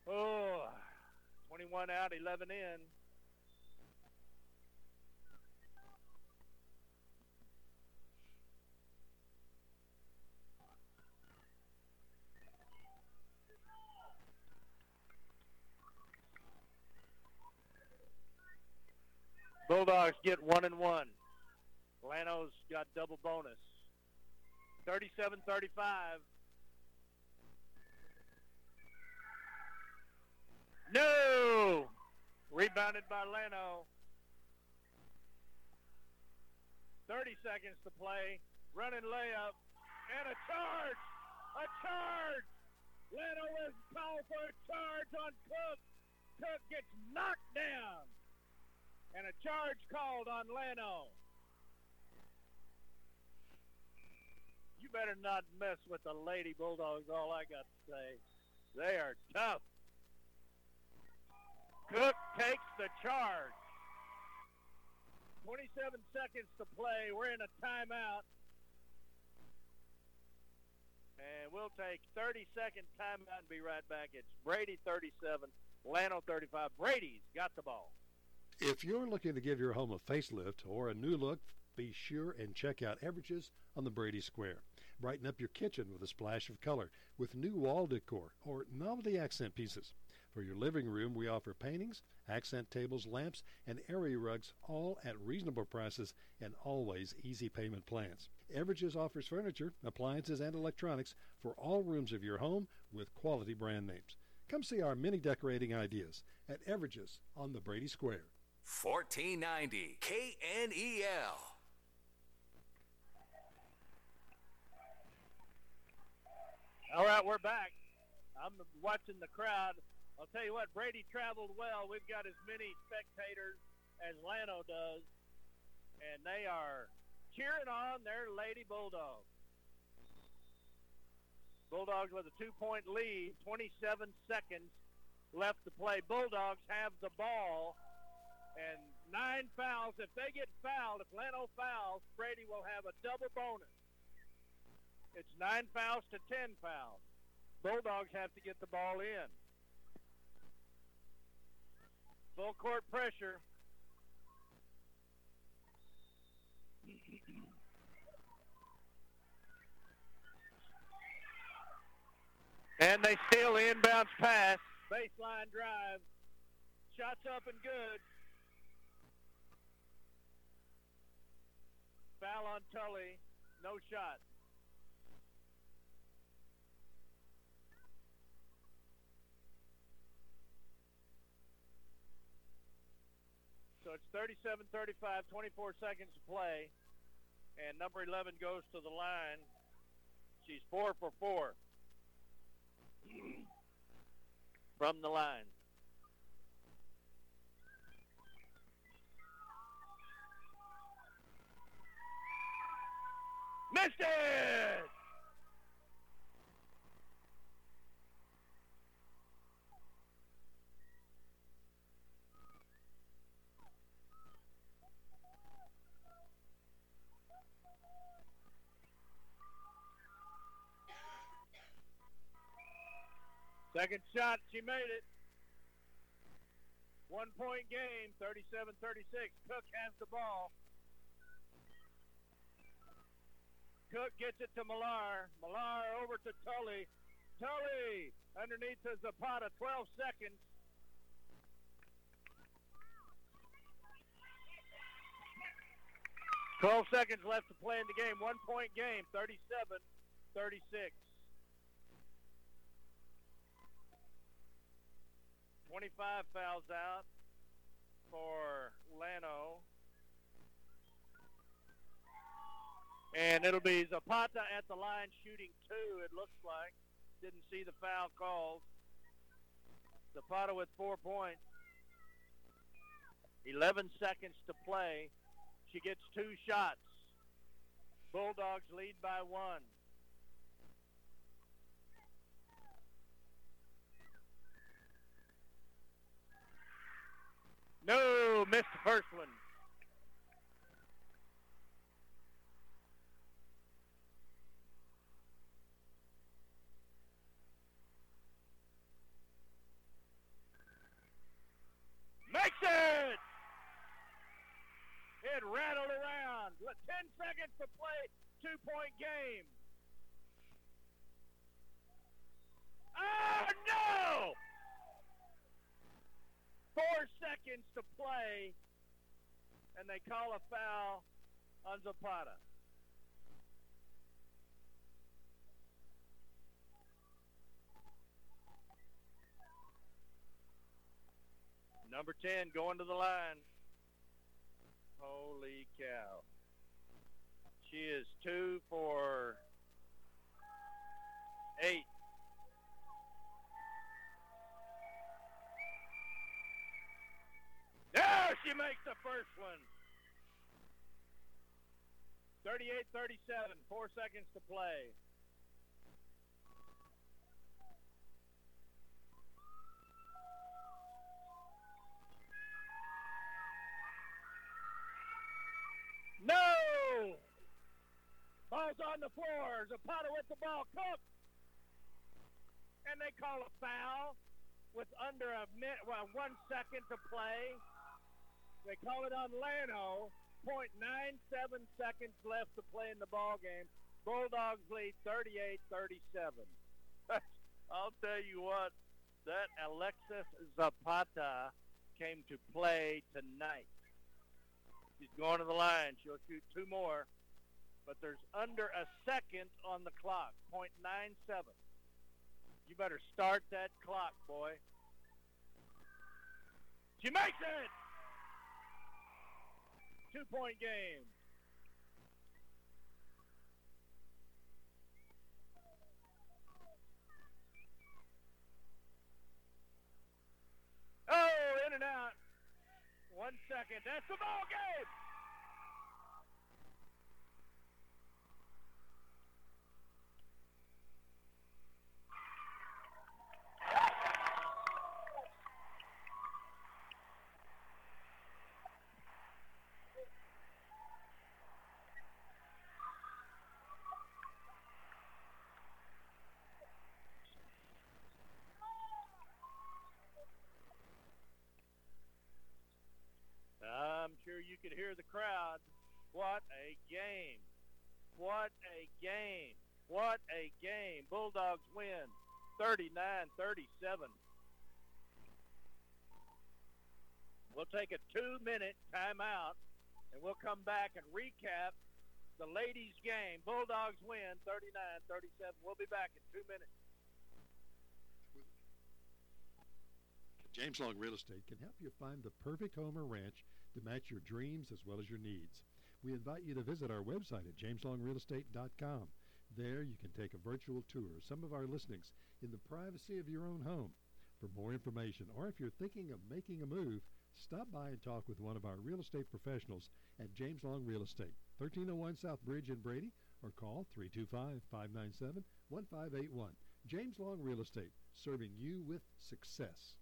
Oh, 21 out, 11 in. Bulldogs get one and one. Llano's got double bonus. 37-35. No! Rebounded by Llano. 30 seconds to play. Running layup. And a charge! A charge! Llano is called for a charge on Cook. Cook gets knocked down. And a charge called on Llano. You better not mess with the Lady Bulldogs, all I got to say. They are tough. Cook takes the charge. 27 seconds to play. We're in a timeout. And we'll take 30 second timeout and be right back. It's Brady 37, Llano 35. Brady's got the ball. If you're looking to give your home a facelift or a new look, be sure and check out Everages on the Brady Square. Brighten up your kitchen with a splash of color with new wall decor or novelty accent pieces. For your living room, we offer paintings, accent tables, lamps, and area rugs, all at reasonable prices and always easy payment plans. Everages offers furniture, appliances, and electronics for all rooms of your home with quality brand names. Come see our many decorating ideas at Everages on the Brady Square. 1490 KNEL. All right, we're back. I'm watching the crowd. I'll tell you what, Brady traveled well. We've got as many spectators as Llano does, and they are cheering on their Lady Bulldogs. Bulldogs with a two-point lead, 27 seconds left to play. Bulldogs have the ball, and nine fouls. If they get fouled, if Llano fouls, Brady will have a double bonus. It's nine fouls to ten fouls. Bulldogs have to get the ball in. Full court pressure. And they steal the inbounds pass. Baseline drive. Shots up and good. Foul on Tully. No shot. So it's 37 35, 24 seconds to play. And number 11 goes to the line. She's four for four from the line. Missed it! Second shot, she made it. One point game, 37 36. Cook has the ball. Cook gets it to Millar. Millar over to Tully. Tully underneath the Zapata, 12 seconds. Twelve seconds left to play in the game. One point game, 37 36. 25 fouls out for Llano. And it'll be Zapata at the line shooting two, it looks like. Didn't see the foul called. Zapata with four points. 11 seconds to play. She gets two shots. Bulldogs lead by one. No, missed the first one. Makes it! It rattled around. With 10 seconds to play, two-point game. Oh, no! Four seconds to play. and they call a foul on Zapata. Number 10 going to the line. Holy cow. She is two for eight. There she makes the first one. 38-37, four seconds to play. No! Ball's on the floor. Zapata with the ball. Cook! And they call a foul with under a minute, well, one second to play. They call it on Llano. 0.97 seconds left to play in the ball game. Bulldogs lead 38-37. I'll tell you what, that Alexis Zapata came to play tonight. She's going to the line. She'll shoot two more, but there's under a second on the clock, 0.97. You better start that clock, boy. She makes it! Two-point game. Oh, in and out. One second. That's the ball game. You could hear the crowd. What a game. What a game. What a game. Bulldogs win 39-37. We'll take a two-minute timeout, and we'll come back and recap the ladies' game. Bulldogs win 39-37. We'll be back in two minutes. James Long Real Estate can help you find the perfect home or ranch to match your dreams as well as your needs. We invite you to visit our website at jameslongrealestate.com. There you can take a virtual tour of some of our listings in the privacy of your own home. For more information or if you're thinking of making a move, stop by and talk with one of our real estate professionals at James Long Real Estate, 1301 South Bridge in Brady, or call 325-597-1581. James Long Real Estate, serving you with success.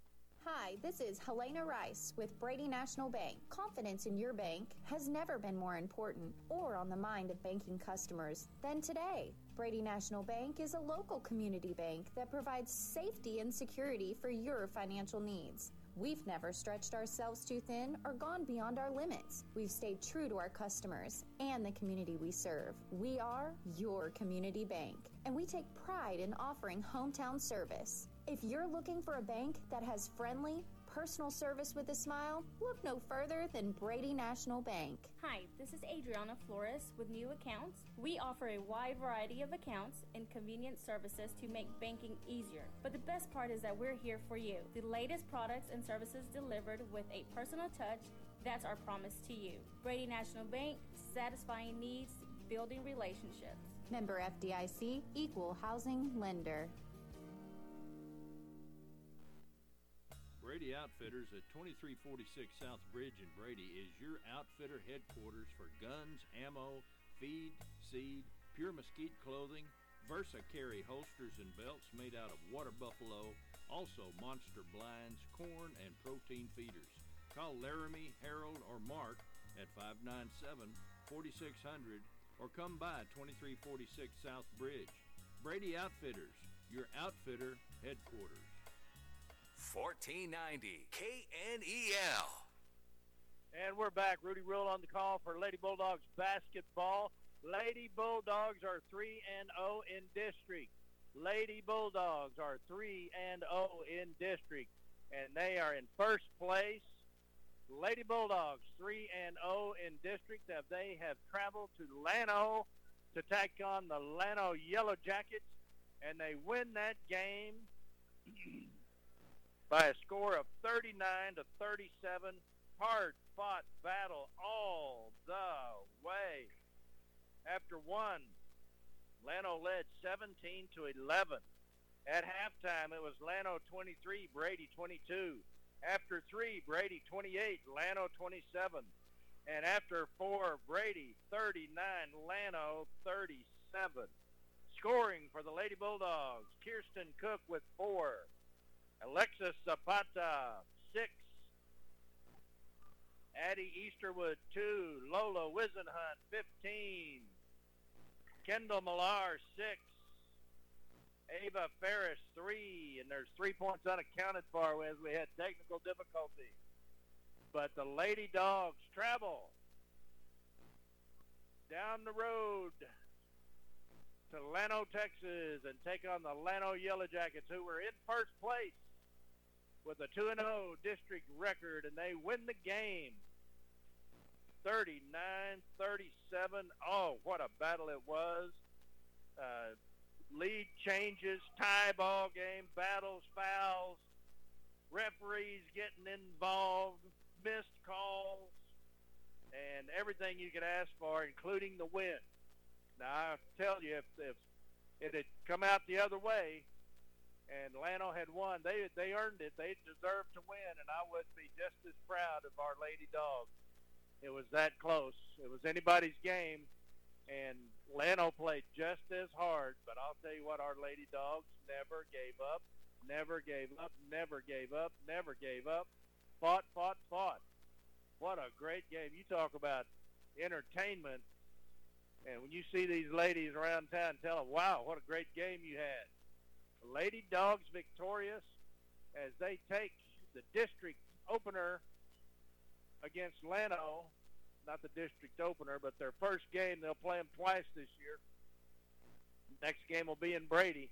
Hi, this is Helena Rice with Brady National Bank. Confidence in your bank has never been more important or on the mind of banking customers than today. Brady National Bank is a local community bank that provides safety and security for your financial needs. We've never stretched ourselves too thin or gone beyond our limits. We've stayed true to our customers and the community we serve. We are your community bank, and we take pride in offering hometown service. If you're looking for a bank that has friendly, personal service with a smile, look no further than Brady National Bank. Hi, this is Adriana Flores with New Accounts. We offer a wide variety of accounts and convenient services to make banking easier. But the best part is that we're here for you. The latest products and services delivered with a personal touch. That's our promise to you. Brady National Bank, satisfying needs, building relationships. Member FDIC, Equal Housing Lender. Brady Outfitters at 2346 South Bridge in Brady is your outfitter headquarters for guns, ammo, feed, seed, pure mesquite clothing, Versa carry holsters and belts made out of water buffalo, also monster blinds, corn, and protein feeders. Call Laramie, Harold, or Mark at 597-4600 or come by 2346 South Bridge. Brady Outfitters, your outfitter headquarters. 1490 KNEL. And we're back. Rudy Rule on the call for Lady Bulldogs basketball. Lady Bulldogs are 3 and 0 in district. Lady Bulldogs are 3 and 0 in district and they are in first place. Lady Bulldogs 3 and 0 in district. They have traveled to Llano to take on the Llano Yellow Jackets, and they win that game by a score of 39 to 37. Hard fought battle all the way. After one, Llano led 17 to 11. At halftime, it was Llano 23, Brady 22. After three, Brady 28, Llano 27. And after four, Brady 39, Llano 37. Scoring for the Lady Bulldogs, Kirsten Cook with four. Alexis Zapata, six. Addie Easterwood, two. Lola Wizenhunt, 15. Kendall Millar, six. Ava Ferris, three. And there's three points unaccounted for as we had technical difficulty. But the Lady Dogs travel down the road to Llano, Texas, and take on the Llano Yellow Jackets, who were in first place with a 2 0 district record, and they win the game 39 37. Oh, what a battle it was. Uh, lead changes, tie ball game, battles, fouls, referees getting involved, missed calls, and everything you could ask for, including the win. Now, I tell you, if, if it had come out the other way, and Llano had won, they they earned it. They deserved to win, and I would be just as proud of our Lady Dogs. It was that close. It was anybody's game, and Llano played just as hard. But I'll tell you what, our Lady Dogs never gave up, never gave up, never gave up, never gave up. Fought, fought, fought. What a great game! You talk about entertainment, and when you see these ladies around town, tell them, "Wow, what a great game you had." Lady Dogs victorious as they take the district opener against Llano. Not the district opener, but their first game. They'll play them twice this year. Next game will be in Brady.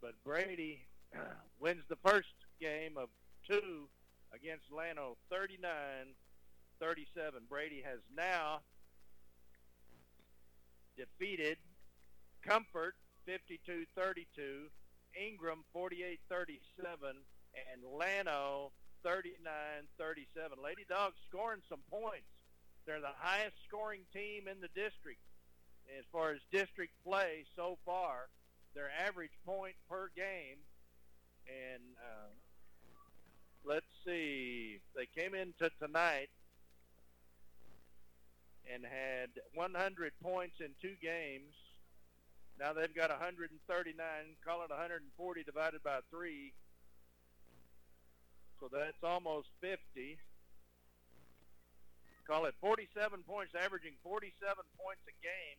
But Brady wins the first game of two against Llano 39 37. Brady has now defeated Comfort 52 32 Ingram 48-37, and Llano 39-37. Lady Dogs scoring some points. They're the highest scoring team in the district as far as district play so far. Their average point per game, and uh, let's see, they came into tonight and had 100 points in two games now they've got 139, call it 140 divided by 3. So that's almost 50. Call it 47 points, averaging 47 points a game,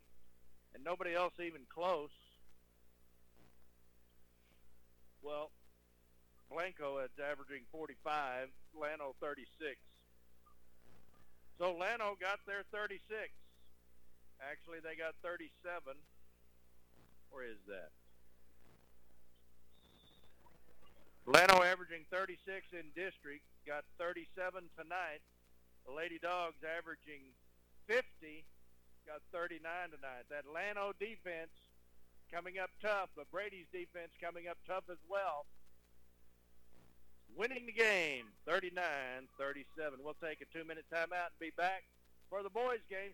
and nobody else even close. Well, Blanco is averaging 45, Llano 36. So Llano got their 36. Actually, they got 37. Where is that? Llano averaging 36 in district, got 37 tonight. The Lady Dogs averaging 50, got 39 tonight. That Llano defense coming up tough, but Brady's defense coming up tough as well. Winning the game, 39-37. We'll take a two-minute timeout and be back for the boys' game.